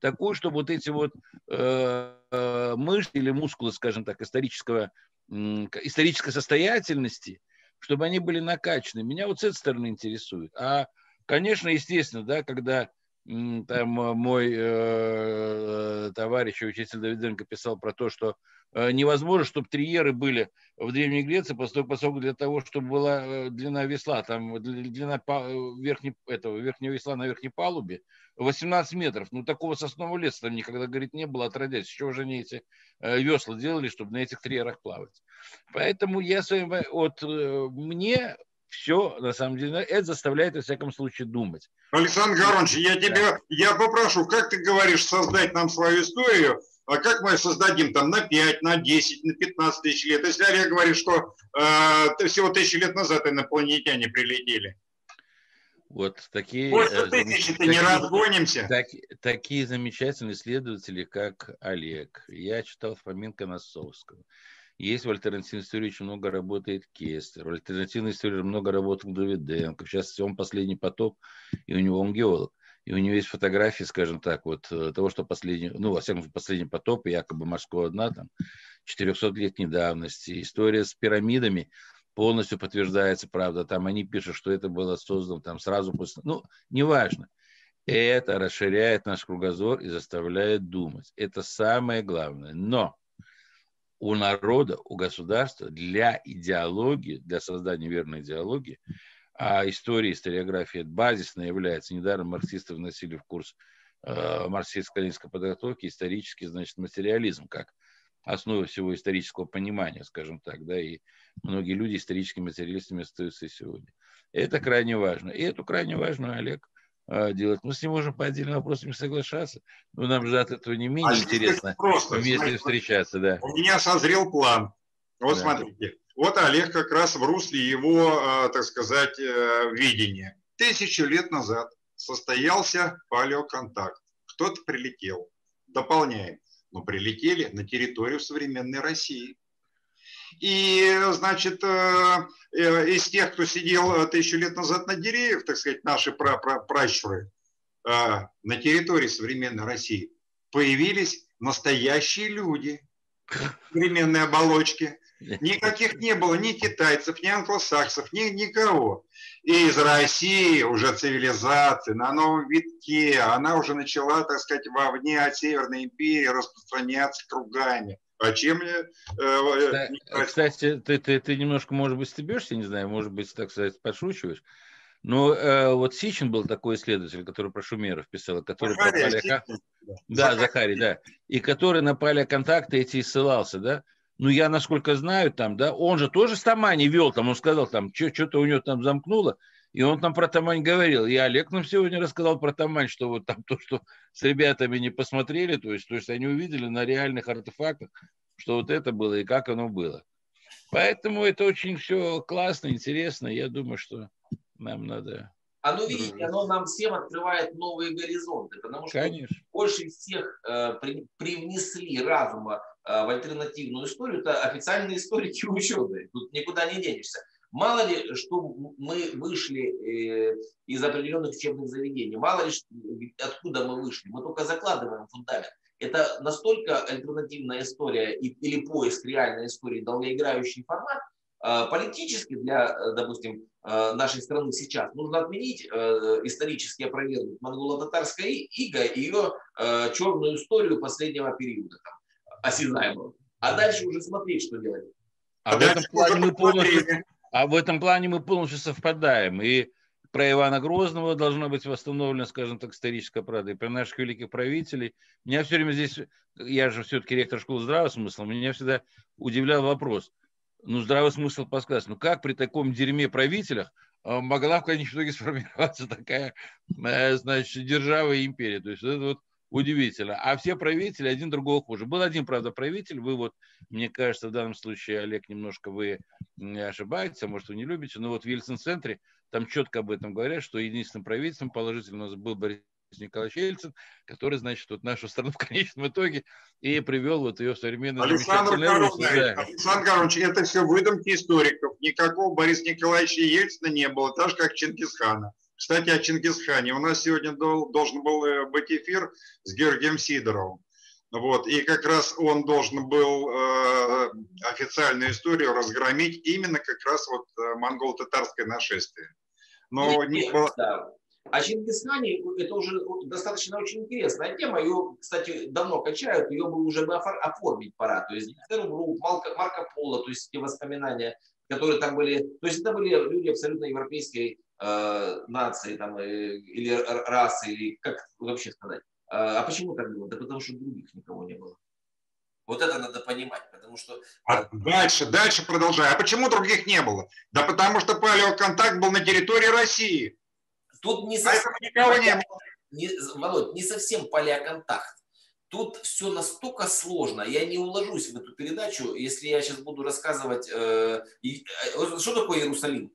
Такую, чтобы вот эти вот э, э мышцы или мускулы, скажем так, исторического, э, исторической состоятельности, чтобы они были накачаны. Меня вот с этой стороны интересует. А Конечно, естественно, да, когда там э, мой э, товарищ, учитель Давиденко писал про то, что э, невозможно, чтобы триеры были в Древней Греции, поскольку для того, чтобы была э, длина весла, там длина верхней, этого, верхнего весла на верхней палубе 18 метров. Ну, такого соснового леса там никогда, говорит, не было отродясь. С чего же они эти весла делали, чтобы на этих триерах плавать? Поэтому я своим, вот мне все, на самом деле, это заставляет, во всяком случае, думать. Александр Горович, я тебя, я попрошу, как ты говоришь, создать нам свою историю, а как мы создадим там на 5, на 10, на 15 тысяч лет? Если Олег говорит, что э, всего тысячи лет назад инопланетяне прилетели. Вот такие... Больше тысячи не разгонимся. Так, такие замечательные исследователи, как Олег. Я читал Фоменко Носовского. Есть в альтернативной истории очень много работает Кестер. В альтернативной истории много работает Давиденко. Сейчас он последний потоп, и у него он геолог. И у него есть фотографии, скажем так, вот э, того, что последний, ну, во всяком случае, последний потоп, якобы морского дна, там, 400-летней давности. История с пирамидами полностью подтверждается, правда. Там они пишут, что это было создано там сразу после... Ну, неважно. Это расширяет наш кругозор и заставляет думать. Это самое главное. Но у народа, у государства для идеологии, для создания верной идеологии, а история, историография базисно является. Недаром марксисты вносили в курс э, марксистско-ленинской подготовки исторический, значит, материализм, как основа всего исторического понимания, скажем так, да, и многие люди историческими материалистами остаются и сегодня. Это крайне важно. И эту крайне важную Олег делать. Мы с ним можем по отдельным вопросам соглашаться, но нам же от этого не менее а интересно просто, вместе смотрите, встречаться. Да. У меня созрел план. Вот да. смотрите, вот Олег как раз в русле его, а, так сказать, э, видения. Тысячу лет назад состоялся палеоконтакт. Кто-то прилетел. Дополняем. Но прилетели на территорию современной России. И, значит, э, э, из тех, кто сидел э, тысячу лет назад на деревьях, так сказать, наши пра -пра пращуры, на территории современной России появились настоящие люди современной оболочки. Никаких не было ни китайцев, ни англосаксов, ни никого. И из России уже цивилизация на новом витке, она уже начала, так сказать, вовне от Северной империи распространяться кругами. А чем мне... Э, кстати, ты, ты, ты немножко, может быть, стебешься, не знаю, может быть, так сказать, подшучиваешь. Но э, вот Сичин был такой исследователь, который про шумеров писал, который Захарий, пропали... Сичин, да, Захарий, да. И который на палеоконтакты эти и ссылался, да. Ну, я, насколько знаю, там, да, он же тоже с Тамани вел, там, он сказал, там, что-то у него там замкнуло, и он там про Тамань говорил. И Олег нам сегодня рассказал про Тамань, что вот там то, что с ребятами не посмотрели, то есть, то есть они увидели на реальных артефактах, что вот это было и как оно было. Поэтому это очень все классно, интересно. Я думаю, что нам надо... Оно, видите, оно нам всем открывает новые горизонты, потому что Конечно. больше всех э, при, привнесли разума э, в альтернативную историю, это официальные историки ученые. Тут никуда не денешься. Мало ли, что мы вышли э, из определенных учебных заведений, мало ли, откуда мы вышли, мы только закладываем фундамент. это настолько альтернативная история или поиск реальной истории, долгоиграющий формат, э, политически для, э, допустим, нашей страны сейчас нужно отменить исторически опровергнуть монголо-татарское иго и ее черную историю последнего периода, там, осязаемого. А дальше уже смотреть, что делать. А, а в этом плане мы полностью, а в этом плане мы полностью совпадаем. И про Ивана Грозного должна быть восстановлена, скажем так, историческая правда, и про наших великих правителей. Меня все время здесь, я же все-таки ректор школы здравого смысла, меня всегда удивлял вопрос, ну, здравый смысл подсказать, ну, как при таком дерьме правителях а, могла в конечном итоге сформироваться такая, э, значит, держава и империя. То есть это вот удивительно. А все правители один другого хуже. Был один, правда, правитель, вы вот, мне кажется, в данном случае, Олег, немножко вы ошибаетесь, а может, вы не любите, но вот в Ельцин-центре там четко об этом говорят, что единственным правительством положительным у нас был Борис Николаевич Ельцин, который, значит, вот нашу страну в конечном итоге и привел вот ее в современное Александр Корович, Александр Корович, это все выдумки историков. Никакого Бориса Николаевича Ельцина не было, так же, как Чингисхана. Кстати, о Чингисхане. У нас сегодня должен был э, быть эфир с Георгием Сидоровым. Вот, и как раз он должен был э, официальную историю разгромить именно как раз вот э, монголо-татарское нашествие. Но не было... да. А Чингисхане это уже достаточно очень интересная тема. Ее, кстати, давно качают, ее бы уже бы оформить пора. То есть Групп, Марко, Марко Поло, то есть те воспоминания, которые там были. То есть это были люди абсолютно европейской э, нации там, э, или расы, или как вообще сказать. А, а почему так было? Да потому что других никого не было. Вот это надо понимать, потому что... А дальше, дальше продолжай. А почему других не было? Да потому что палеоконтакт был на территории России. Тут не совсем... А никого не было. Не, Володь, не совсем палеоконтакт. Тут все настолько сложно. Я не уложусь в эту передачу, если я сейчас буду рассказывать... Э, э, что такое Иерусалим?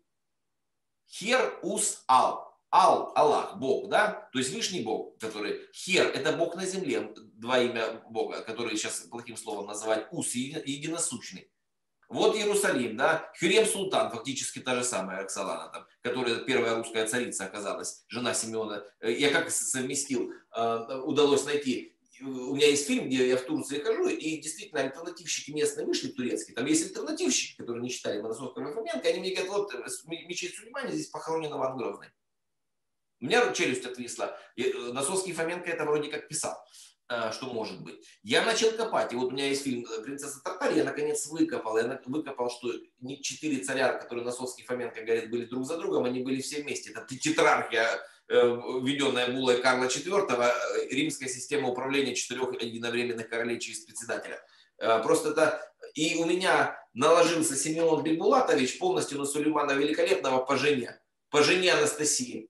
Хер ус ал. Ал, Аллах, Бог, да, то есть Вышний Бог, который Хер, это Бог на земле, два имя Бога, которые сейчас плохим словом называют Ус, единосущный. Вот Иерусалим, да, Хюрем Султан, фактически та же самая Роксолана, там, которая первая русская царица оказалась, жена Симеона. Я как совместил, э, удалось найти. У меня есть фильм, где я в Турции хожу, и действительно альтернативщики местные вышли турецкие. Там есть альтернативщики, которые не читали Моносовского и Фоменко, они мне говорят, вот мечеть Сулеймани здесь похоронена Иван Грозный. У меня челюсть отвисла. И э, Носовский Фоменко это вроде как писал, э, что может быть. Я начал копать, и вот у меня есть фильм э, «Принцесса Тартария», я наконец выкопал. Я выкопал, что не четыре царя, которые Носовский Фоменко говорят, были друг за другом, они были все вместе. Это тетрархия, введенная Булой Карла IV, римская система управления четырех единовременных королей через председателя. Просто это... И у меня наложился Семен Бекбулатович полностью на Сулеймана Великолепного по жене. По жене Анастасии.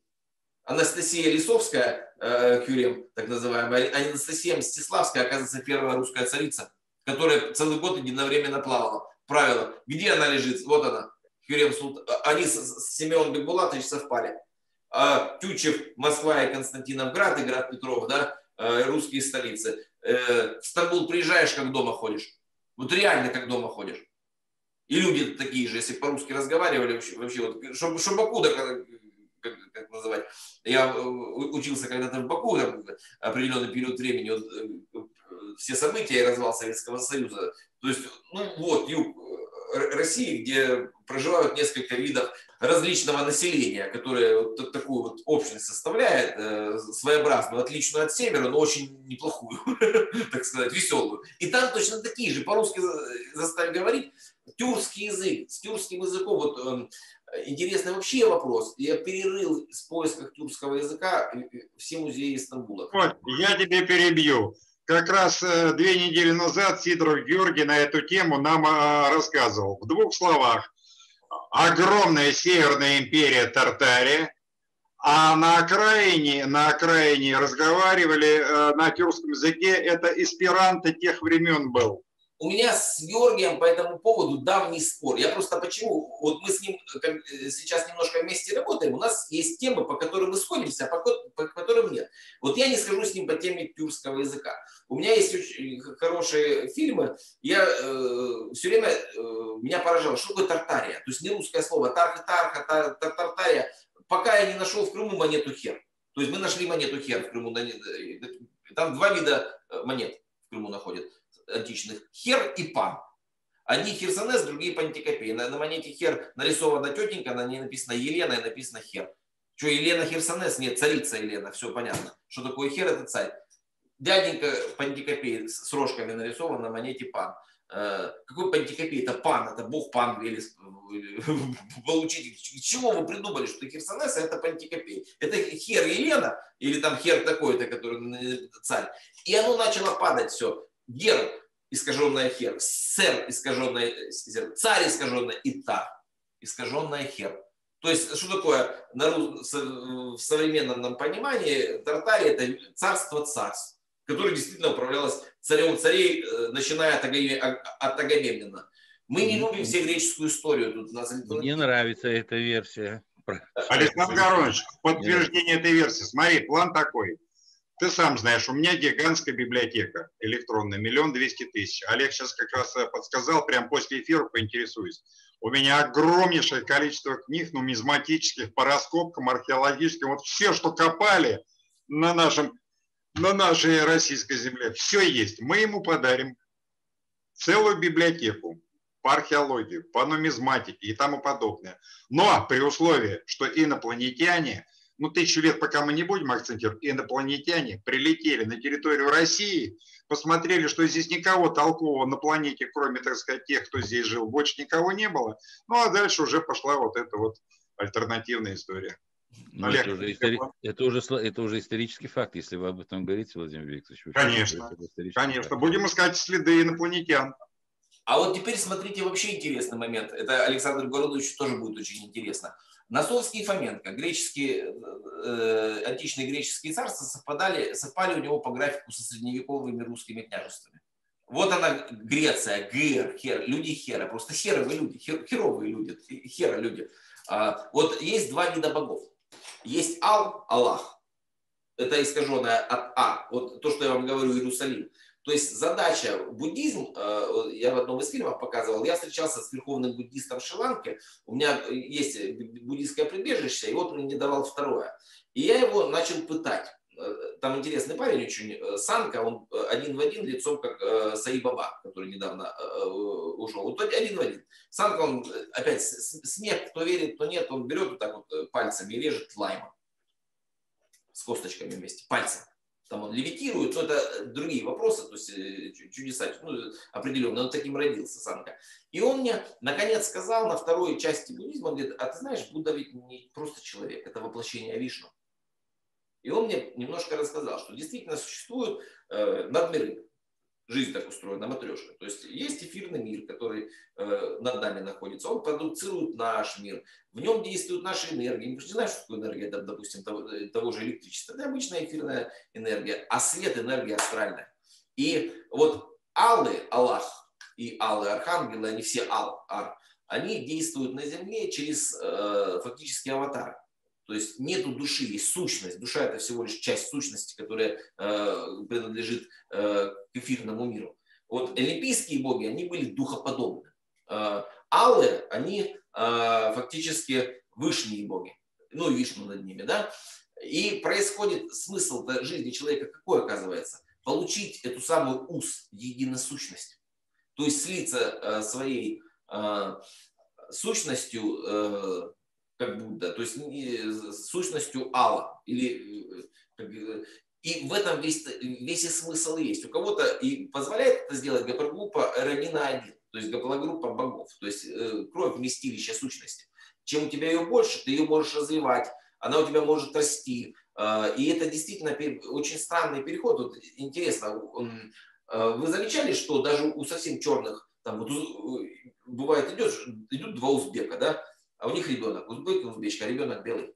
Анастасия Лисовская, э, Кюрем, так называемая, Анастасия Мстиславская, оказывается, первая русская царица, которая целый год единовременно плавала. Правило. Где она лежит? Вот она. Кюрем Султан. Они с, с Семеном Бекбулатович совпали. А Тючев, Москва и Константиновград, и Град Петров, да, э, русские столицы. Э, в Стамбул приезжаешь, как дома ходишь. Вот реально, как дома ходишь. И люди такие же, если по-русски разговаривали, вообще, вообще вот, чтобы, чтобы откуда, как, как называть. Я э, учился когда-то в Баку там, определенный период времени, вот, э, все события развал Советского Союза. То есть, ну вот, юг э, России, где проживают несколько видов различного населения, которое вот такую вот общность составляет, э, своеобразную, отличную от севера, но очень неплохую, так сказать, веселую. И там точно такие же, по-русски заставить говорить, тюркский язык, с тюркским языком, вот эм, Интересный вообще вопрос. Я перерыл в поисках тюркского языка все музеи Стамбула. Вот, я тебе перебью. Как раз э, две недели назад Сидоров Георгий на эту тему нам э, рассказывал. В двух словах. Огромная северная империя Тартария, а на окраине, на окраине разговаривали э, на тюркском языке, это эсперанто тех времен был у меня с Георгием по этому поводу давний спор. Я просто почему, вот мы с ним э, сейчас немножко вместе работаем, у нас есть темы, по которым мы сходимся, а по, которым нет. Вот я не скажу с ним по теме тюркского языка. У меня есть очень хорошие фильмы, я э, все время, э, меня поражало, что такое Тартария, то есть не русское слово, тарха, тарха, тар, тар, Тартария, пока я не нашел в Крыму монету хер. То есть мы нашли монету хер в Крыму, Там два вида э, монет в Крыму находят античных. Хер и пан. Одни херсонес, другие пантикопеи. На, на монете хер нарисована тетенька, на ней написано Елена и написано хер. Что, Елена Херсонес? Нет, царица Елена, все понятно. Что такое хер, это царь. Дяденька пантикопей с рожками нарисован на монете пан. Э, какой пантикопей? Это пан, это бог пан или получить. Чего вы придумали, что Херсонес это пантикопей? Это хер Елена или там хер такой-то, который царь. И оно начало падать все. Гер искаженная хер, сер искаженная царь искаженная и та искаженная хер. То есть, что такое в современном нам понимании Тартария это царство царств, которое действительно управлялось царем царей, э, начиная от Агамемнона. Мы не любим все греческую историю. Тут нас... Мне нравится эта версия. Александр Горович, подтверждение этой версии. Смотри, план такой. Ты сам знаешь, у меня гигантская библиотека электронная, миллион двести тысяч. Олег сейчас как раз э, подсказал, прям после эфира поинтересуюсь. У меня огромнейшее количество книг нумизматических, по раскопкам, археологическим. Вот все, что копали на, нашем, на нашей российской земле, все есть. Мы ему подарим целую библиотеку по археологии, по нумизматике и тому подобное. Но при условии, что инопланетяне – ну, тысячу лет, пока мы не будем акцентировать, инопланетяне прилетели на территорию России, посмотрели, что здесь никого толкового на планете, кроме, так сказать, тех, кто здесь жил, больше никого не было. Ну, а дальше уже пошла вот эта вот альтернативная история. Ну, Олег, это, уже истори... это, уже, это уже исторический факт, если вы об этом говорите, Владимир Викторович. Конечно, конечно. Факт. Будем искать следы инопланетян. А вот теперь смотрите вообще интересный момент. Это Александр Городович тоже будет очень интересно. Насовский и Фоменко, греческие, э, античные греческие царства совпадали, совпали у него по графику со средневековыми русскими княжествами. Вот она Греция, Гер, Хер, люди Хера, просто херовые люди, хер, херовые люди, хера люди. А, вот есть два вида богов. Есть Ал, Аллах, это искаженное от А, вот то, что я вам говорю, Иерусалим. То есть задача буддизм, э, я в одном из фильмов показывал, я встречался с верховным буддистом Шри-Ланки, у меня есть буддийское прибежище, и вот он мне давал второе. И я его начал пытать. Э, там интересный парень очень, э, Санка, он один в один лицом как Саи Баба, который недавно ушел. Вот один в один. Санка, он опять смех, кто верит, кто нет, он берет вот так вот пальцами и режет лаймом с косточками вместе, пальцем там он левитирует, но это другие вопросы, то есть э, чудеса, ну, определенно, он таким родился, Санка. И он мне, наконец, сказал на второй части буддизма, он говорит, а ты знаешь, Будда ведь не просто человек, это воплощение Вишну. И он мне немножко рассказал, что действительно существуют э, надмиры, жизнь так устроена, матрешка. То есть есть эфирный мир, который э, над нами находится, он продуцирует наш мир, в нем действуют наши энергии. Мы не знаем, что такое энергия, допустим, того, э, того же электричества. Это обычная эфирная энергия, а свет – энергия астральная. И вот Аллы, Аллах и Аллы Архангелы, они все Ал, Ар, они действуют на Земле через э, фактически аватар. То есть нету души, есть сущность. Душа это всего лишь часть сущности, которая э, принадлежит э, к эфирному миру. Вот олимпийские боги, они были духоподобны. Э, аллы, они э, фактически высшие боги. Ну и Вишну над ними, да. И происходит смысл жизни человека какой оказывается? Получить эту самую ус, единосущность. То есть слиться э, своей э, сущностью э, как Будда, то есть с сущностью Алла. Или, э, и в этом весь, весь и смысл есть. У кого-то и позволяет это сделать гаплогруппа R1-1, то есть гаплогруппа богов, то есть э, кровь вместилища сущности. Чем у тебя ее больше, ты ее можешь развивать, она у тебя может расти. Э, и это действительно очень странный переход. Вот интересно, вы замечали, что даже у совсем черных, там вот бывает идешь, идут два узбека, да, а у них ребенок узбек и узбечка, а ребенок белый.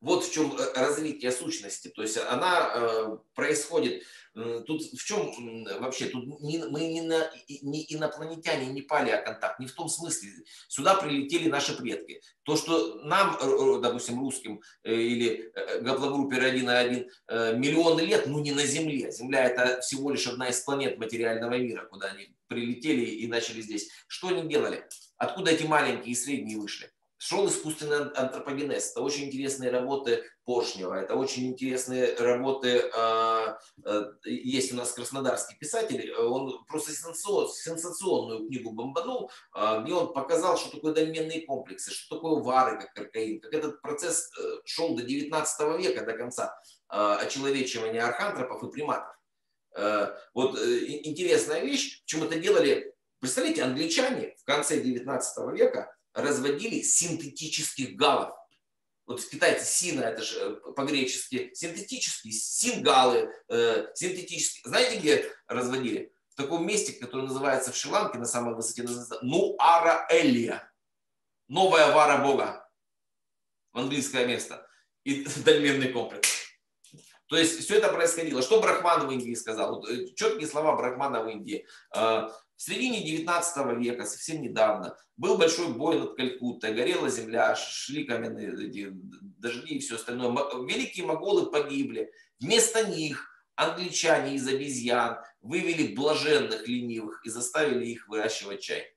Вот в чем э, развитие сущности. То есть она э, происходит. Тут в чем вообще? Тут мы не, на, не инопланетяне, не палеоконтакт. Не в том смысле. Сюда прилетели наши предки. То, что нам, э, допустим, русским или гаплогруппе 1 на 1 миллионы лет, ну не на Земле. Земля это всего лишь одна из планет материального мира, куда они прилетели и начали здесь. Что они делали? Откуда эти маленькие и средние вышли? шел искусственный антропогенез. Это очень интересные работы Поршнева, это очень интересные работы, а, э, есть у нас краснодарский писатель, он просто сенсационную книгу бомбанул, а, где он показал, что такое дольменные комплексы, что такое вары, как каркаин, как этот процесс э, шел до 19 века, до конца а, очеловечивания архантропов и приматов. Э, вот интересная вещь, почему это делали, представляете, англичане в конце 19 века разводили синтетических галов. Вот китайцы сина, это же э, по-гречески синтетические, сингалы, э, синтетические. Знаете, где разводили? В таком месте, которое называется в Шри-Ланке, на самой высоте, называется Нуара Элия. Новая вара Бога. В английское место. И дольменный комплекс. То есть все это происходило. Что Брахман в Индии сказал? Вот, э, четкие слова Брахмана в Индии. В середине 19 века, совсем недавно, был большой бой над Калькуттой, горела земля, шли каменные дожди и все остальное. Великие моголы погибли. Вместо них англичане из обезьян вывели блаженных ленивых и заставили их выращивать чай.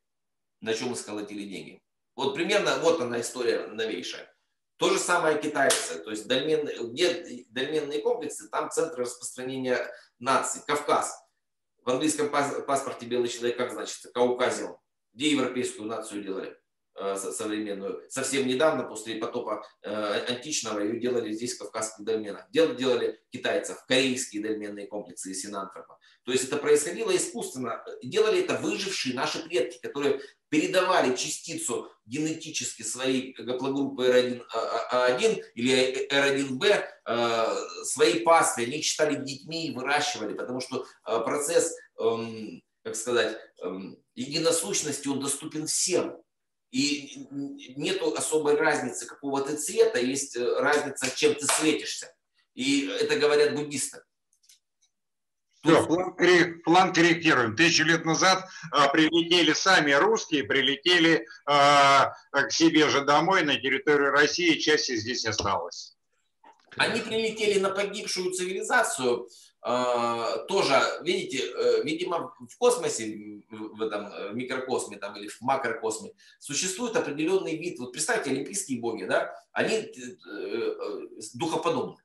На чем мы сколотили деньги. Вот примерно вот она история новейшая. То же самое китайцы, то есть дольменные, где дольменные комплексы, там центр распространения наций, Кавказ – в английском паспорте белый человек как значится? Кауказион. Где европейскую нацию делали? Э, современную. Совсем недавно, после потопа э, античного, ее делали здесь, в Кавказских дольменах. Делали, китайцев, корейские дольменные комплексы и синантропа. То есть это происходило искусственно. Делали это выжившие наши предки, которые передавали частицу генетически своей гаплогруппы R1, A1 а, а, или R1B э, своей пастве, они считали детьми и выращивали, потому что процесс, эм, как сказать, эм, единосущности, он доступен всем. И нет особой разницы, какого ты цвета, есть э, разница, чем ты светишься. И это говорят буддисты. Все, план, план корректируем. Тысячу лет назад а, прилетели сами русские, прилетели а, к себе же домой на территорию России, часть здесь осталась. Они прилетели на погибшую цивилизацию, тоже, видите, э, видимо, в космосе, в этом э, микрокосме там, или в макрокосме, существует определенный вид. Вот представьте, олимпийские боги, да, они э, духоподобны.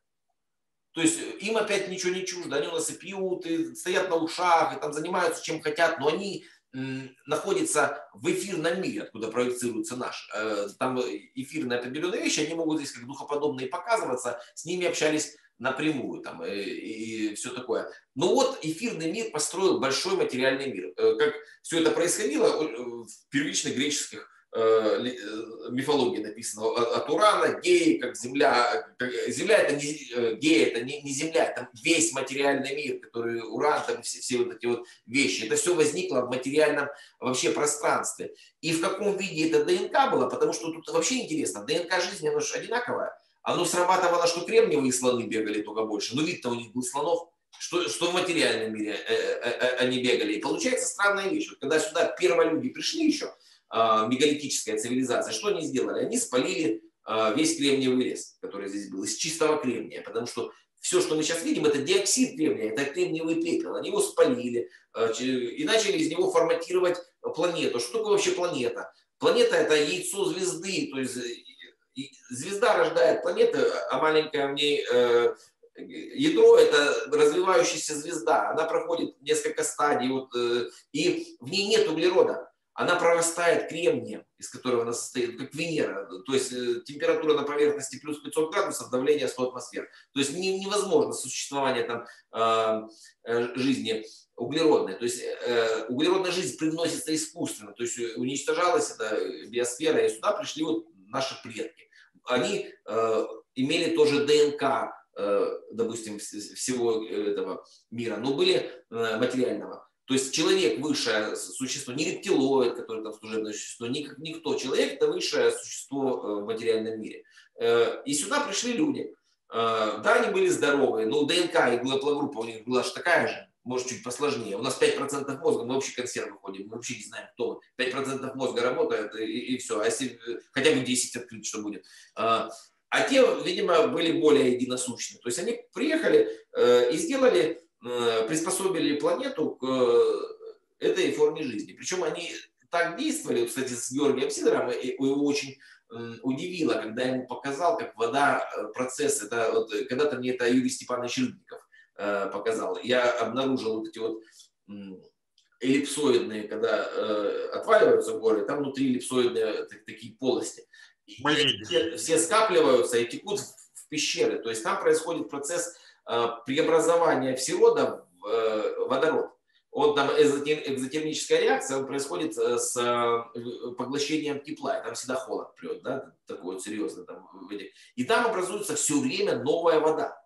То есть им опять ничего не чуждо, они у нас и пьют, и стоят на ушах, и там занимаются чем хотят, но они находятся в эфирном мире, откуда проецируется наш. Э, там эфирные определенные вещи, они могут здесь как духоподобные показываться, с ними общались напрямую там, и, и все такое. Но вот эфирный мир построил большой материальный мир. Э, как все это происходило в первичных греческих Э, э, мифологии написано от Урана, геи, как земля. Земля это не э, геи, это не, не земля, это весь материальный мир, который Уран, там все, все вот эти вот вещи. Это все возникло в материальном вообще пространстве. И в каком виде это ДНК было, потому что тут вообще интересно, ДНК жизни, оно же одинаковое. Оно срабатывало, что кремниевые слоны бегали только больше, но вид-то у них был слонов что, что в материальном мире э, э, э, они бегали. И получается странная вещь. Вот когда сюда первые люди пришли еще, мегалитическая цивилизация, что они сделали? Они спалили а, весь кремниевый лес, который здесь был, из чистого кремния, потому что все, что мы сейчас видим, это диоксид кремния, это кремниевый пепел. Они его спалили а, и начали из него форматировать планету. Что такое вообще планета? Планета – это яйцо звезды, то есть звезда рождает планету, а маленькая в ней э, ядро – это развивающаяся звезда. Она проходит несколько стадий, вот, э, и в ней нет углерода она прорастает кремнием, из которого она состоит, как Венера. То есть э, температура на поверхности плюс 500 градусов, давление 100 атмосфер. То есть невозможно существование там, а, э, жизни углеродной. То есть э, углеродная жизнь привносится искусственно. То есть уничтожалась эта биосфера, и сюда пришли вот наши предки. Они имели тоже ДНК, допустим, всего этого мира, но были материального. То есть человек высшее существо, не рептилоид, который там служебное существо, ни, никто. Человек это высшее существо э, в материальном мире. Э, и сюда пришли люди. Э, да, они были здоровые, но ДНК и гаплогруппа у них была же такая же, может чуть посложнее. У нас 5% мозга, мы вообще консервы ходим, мы вообще не знаем, кто мы. 5% мозга работает и, и все. А если хотя бы 10 открыть, что будет? А те, видимо, были более единосущны. То есть они приехали и сделали приспособили планету к э, этой форме жизни. Причем они так действовали, кстати, с Георгием Сидором, его очень удивило, когда ему показал, как вода, э, процесс, это вот, когда-то мне это Юрий Степанович Рыбников показал. Я обнаружил вот эти вот эллипсоидные, когда э, отваливаются горы, там внутри эллипсоидные так, такие полости. И все, все скапливаются и текут в, в пещеры. То есть там происходит процесс э, преобразования всерода в э, водород. Он там экзотермическая реакция он происходит э, с поглощением тепла. И там всегда холод прет, да, такой вот серьезный. Там, и там образуется все время новая вода.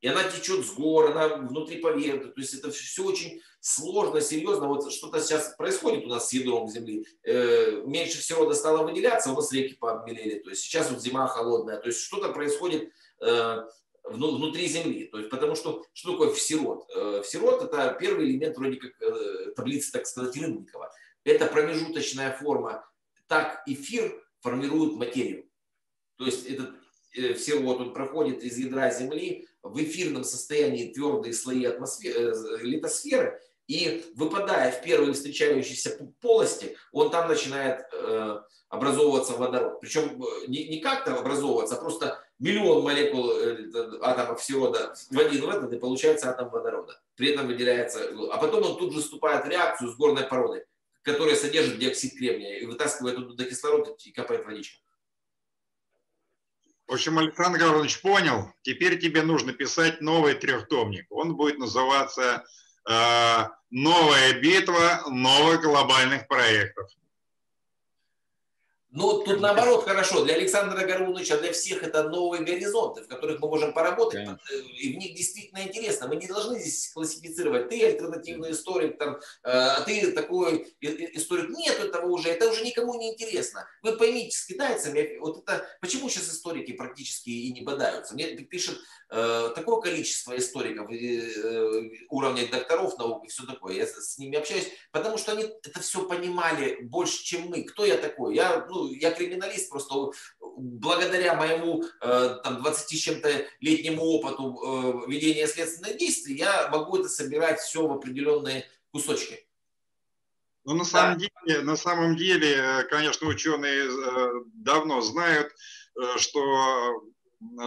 И она течет с гор, она внутри поверхности. То есть это все очень сложно, серьезно. Вот что-то сейчас происходит у нас с ядром Земли. Меньше всего стало выделяться, у нас реки пообмелели. То есть сейчас вот зима холодная. То есть что-то происходит внутри Земли. То есть, потому что что такое всерод? Э, всерод это первый элемент вроде как таблицы, так сказать, Рыбникова. Это промежуточная форма. Так эфир формирует материю. То есть этот всерод он проходит из ядра Земли в эфирном состоянии твердые слои атмосферы, э, литосферы, и выпадая в первые встречающиеся полости, он там начинает э, образовываться водород. Причем э, не, не как-то образовываться, а просто миллион молекул э, атомов всего в один в и получается атом водорода. При этом выделяется, а потом он тут же вступает в реакцию с горной породой, которая содержит диоксид кремния, и вытаскивает туда кислород и капает водичка. В общем, Александр Гаврилович понял, теперь тебе нужно писать новый трехтомник. Он будет называться э, «Новая битва новых глобальных проектов». Ну, тут наоборот хорошо. Для Александра Гаруновича, для всех это новые горизонты, в которых мы можем поработать. Конечно. Э, и в них действительно интересно. Мы не должны здесь классифицировать. Ты альтернативный историк, там, э, а ты такой историк. Нет этого уже. Это уже никому не интересно. Вы поймите, с китайцами, вот это, почему сейчас историки практически и не бодаются? Мне пишет э, такое количество историков, э, уровня докторов наук и все такое. Я с ними общаюсь, потому что они это все понимали больше, чем мы. Кто я такой? Я, ну, я криминалист, просто благодаря моему э, там, 20 с чем-то летнему опыту э, ведения следственных действий, я могу это собирать все в определенные кусочки. Ну, на самом, да. деле, на самом деле, конечно, ученые э, давно знают, что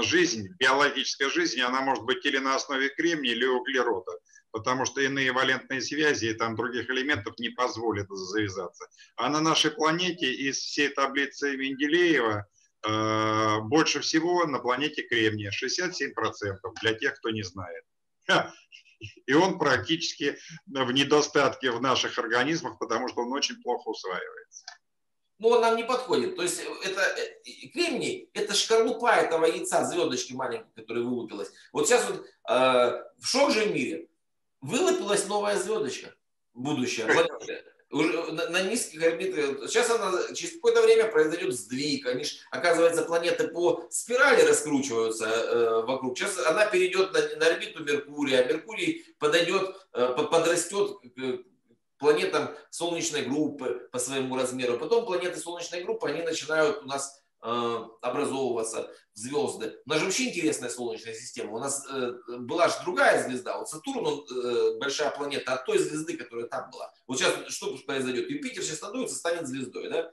жизнь, биологическая жизнь, она может быть или на основе кремния, или углерода потому что иные валентные связи и там других элементов не позволят завязаться. А на нашей планете из всей таблицы Менделеева э, больше всего на планете кремния, 67% для тех, кто не знает. И он практически в недостатке в наших организмах, потому что он очень плохо усваивается. Ну, он нам не подходит. То есть это э, кремний, это шкарлупа этого яйца, звездочки маленькой, которая вылупилась. Вот сейчас вот э, в шок же мире вылупилась новая звездочка, будущая, уже на, на низких орбитах. Сейчас она через какое-то время произойдет сдвиг. Они ж, оказывается, планеты по спирали раскручиваются э, вокруг. Сейчас она перейдет на, на орбиту Меркурия. Меркурий подойдет, э, подрастет к планетам Солнечной группы по своему размеру. Потом планеты Солнечной группы, они начинают у нас Э, образовываться звезды. У нас же вообще интересная Солнечная система. У нас э, была же другая звезда. Вот Сатурн, он э, большая планета от той звезды, которая там была. Вот сейчас что произойдет? Юпитер сейчас надуется, станет звездой, да?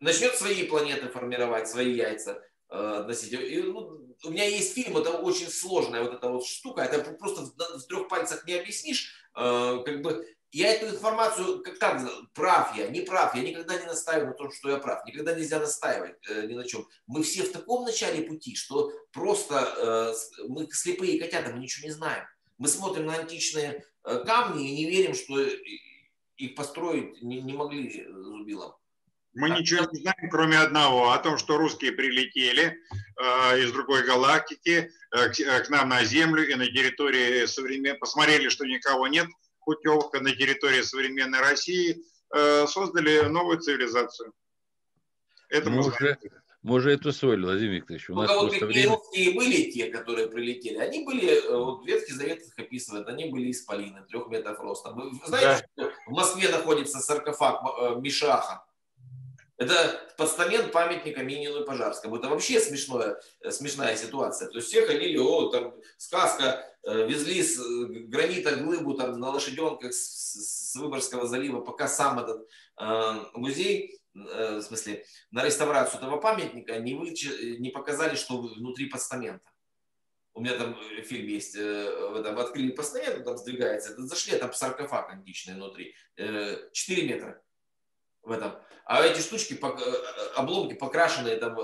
Начнет свои планеты формировать, свои яйца носить. И, ну, у меня есть фильм, это очень сложная вот эта вот штука, это просто в, в трех пальцах не объяснишь. Как бы я эту информацию, как так, прав я, не прав, я никогда не настаиваю на том, что я прав. Никогда нельзя настаивать э, ни на чем. Мы все в таком начале пути, что просто э, мы слепые котята, мы ничего не знаем. Мы смотрим на античные э, камни и не верим, что их построить не, не могли зубилом. Мы а, ничего не знаем, кроме одного, о том, что русские прилетели э, из другой галактики э, к, э, к нам на Землю и на территории современной, посмотрели, что никого нет, путевка на территории современной России, э, создали новую цивилизацию. Это мы, уже, мы уже это усвоили, Владимир Викторович. У ну, нас вот какие время... русские были те, которые прилетели, они были, э, вот Ветхий Завет их описывает, они были исполины, трех метров роста. Вы знаете, да. что в Москве находится саркофаг э, Мишаха? Это постамент памятника Минину и Пожарскому. Это вообще смешное, смешная ситуация. То есть все ходили, о, там сказка, везли с э, гранита глыбу там, на лошаденках с, с Выборгского залива, пока сам этот э, музей в смысле, на реставрацию этого памятника не, вы, не показали, что внутри постамента. У меня там фильм есть, в этом открыли постамент, там сдвигается, это зашли, там саркофаг античный внутри, 4 метра в этом. А эти штучки, обломки покрашенные там.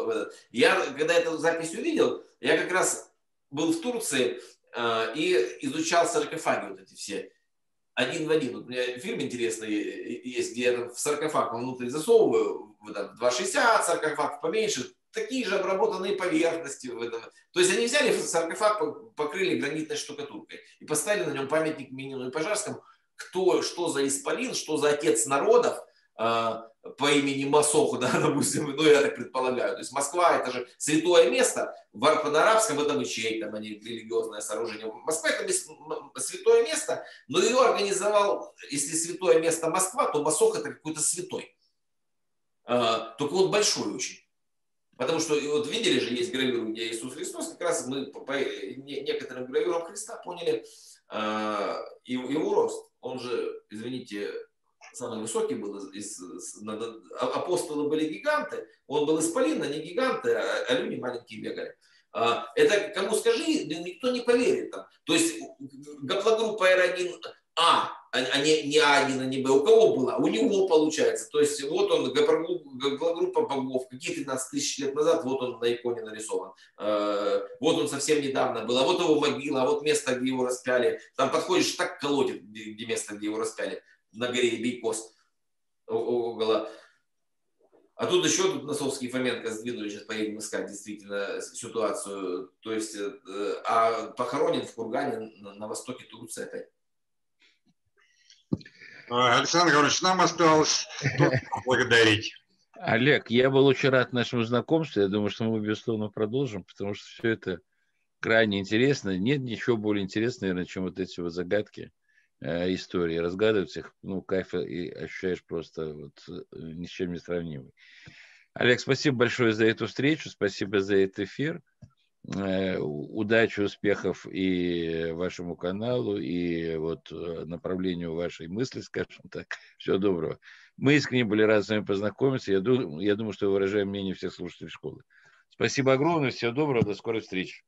Я, когда эту запись увидел, я как раз был в Турции и изучал саркофаги вот эти все один в один. Вот у меня фильм интересный есть, где я в саркофаг внутрь засовываю, в 2,60, саркофаг поменьше, такие же обработанные поверхности в этом. То есть они взяли саркофаг, покрыли гранитной штукатуркой и поставили на нем памятник Минину и Пожарскому, кто, что за исполин, что за отец народов, по имени Масоху, да, допустим, ну я так предполагаю. То есть Москва это же святое место, в арабском это мечеть, там они религиозное сооружение. Москва это святое место, но ее организовал, если святое место Москва, то Масох это какой-то святой. А, только он большой очень. Потому что, вот видели же, есть гравюры, где Иисус Христос, как раз мы по некоторым гравюрам Христа поняли а, его рост. Он же, извините, самый высокий был из, из а, апостолы были гиганты, он был исполин, а не гиганты, а, а люди маленькие бегали. А, это кому скажи, никто не поверит. Там. То есть гаплогруппа R1А, а не, не А1, а не Б, у кого была? У него получается. То есть вот он, гаплогруппа богов, какие 13 тысяч лет назад, вот он на иконе нарисован. Вот он совсем недавно был, а вот его могила, а вот место, где его распяли. Там подходишь, так колотит, где место, где его распяли на горе Бейкос около. А тут еще тут Носовский и Фоменко сдвинули, сейчас поедем искать действительно ситуацию. То есть, э, а похоронен в Кургане на, на востоке Турции опять. Александр Гаврилович, нам осталось благодарить. Олег, я был очень рад нашему знакомству. Я думаю, что мы, безусловно, продолжим, потому что все это крайне интересно. Нет ничего более интересного, наверное, чем вот эти вот загадки истории, разгадывать их, ну, кайф и ощущаешь просто вот э, ни с чем не сравнимый. Олег, спасибо большое за эту встречу, спасибо за этот эфир. Э, удачи, успехов и вашему каналу, и вот направлению вашей мысли, скажем так. Всего доброго. Мы искренне были рады с вами познакомиться. Я думаю, я думаю что выражаем мнение всех слушателей школы. Спасибо огромное, всего доброго, до скорой встречи.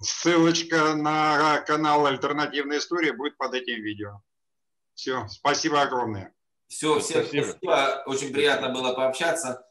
Ссылочка на канал «Альтернативная история» будет под этим видео. Все, спасибо огромное. Все, всем спасибо. спасибо. Очень приятно было пообщаться.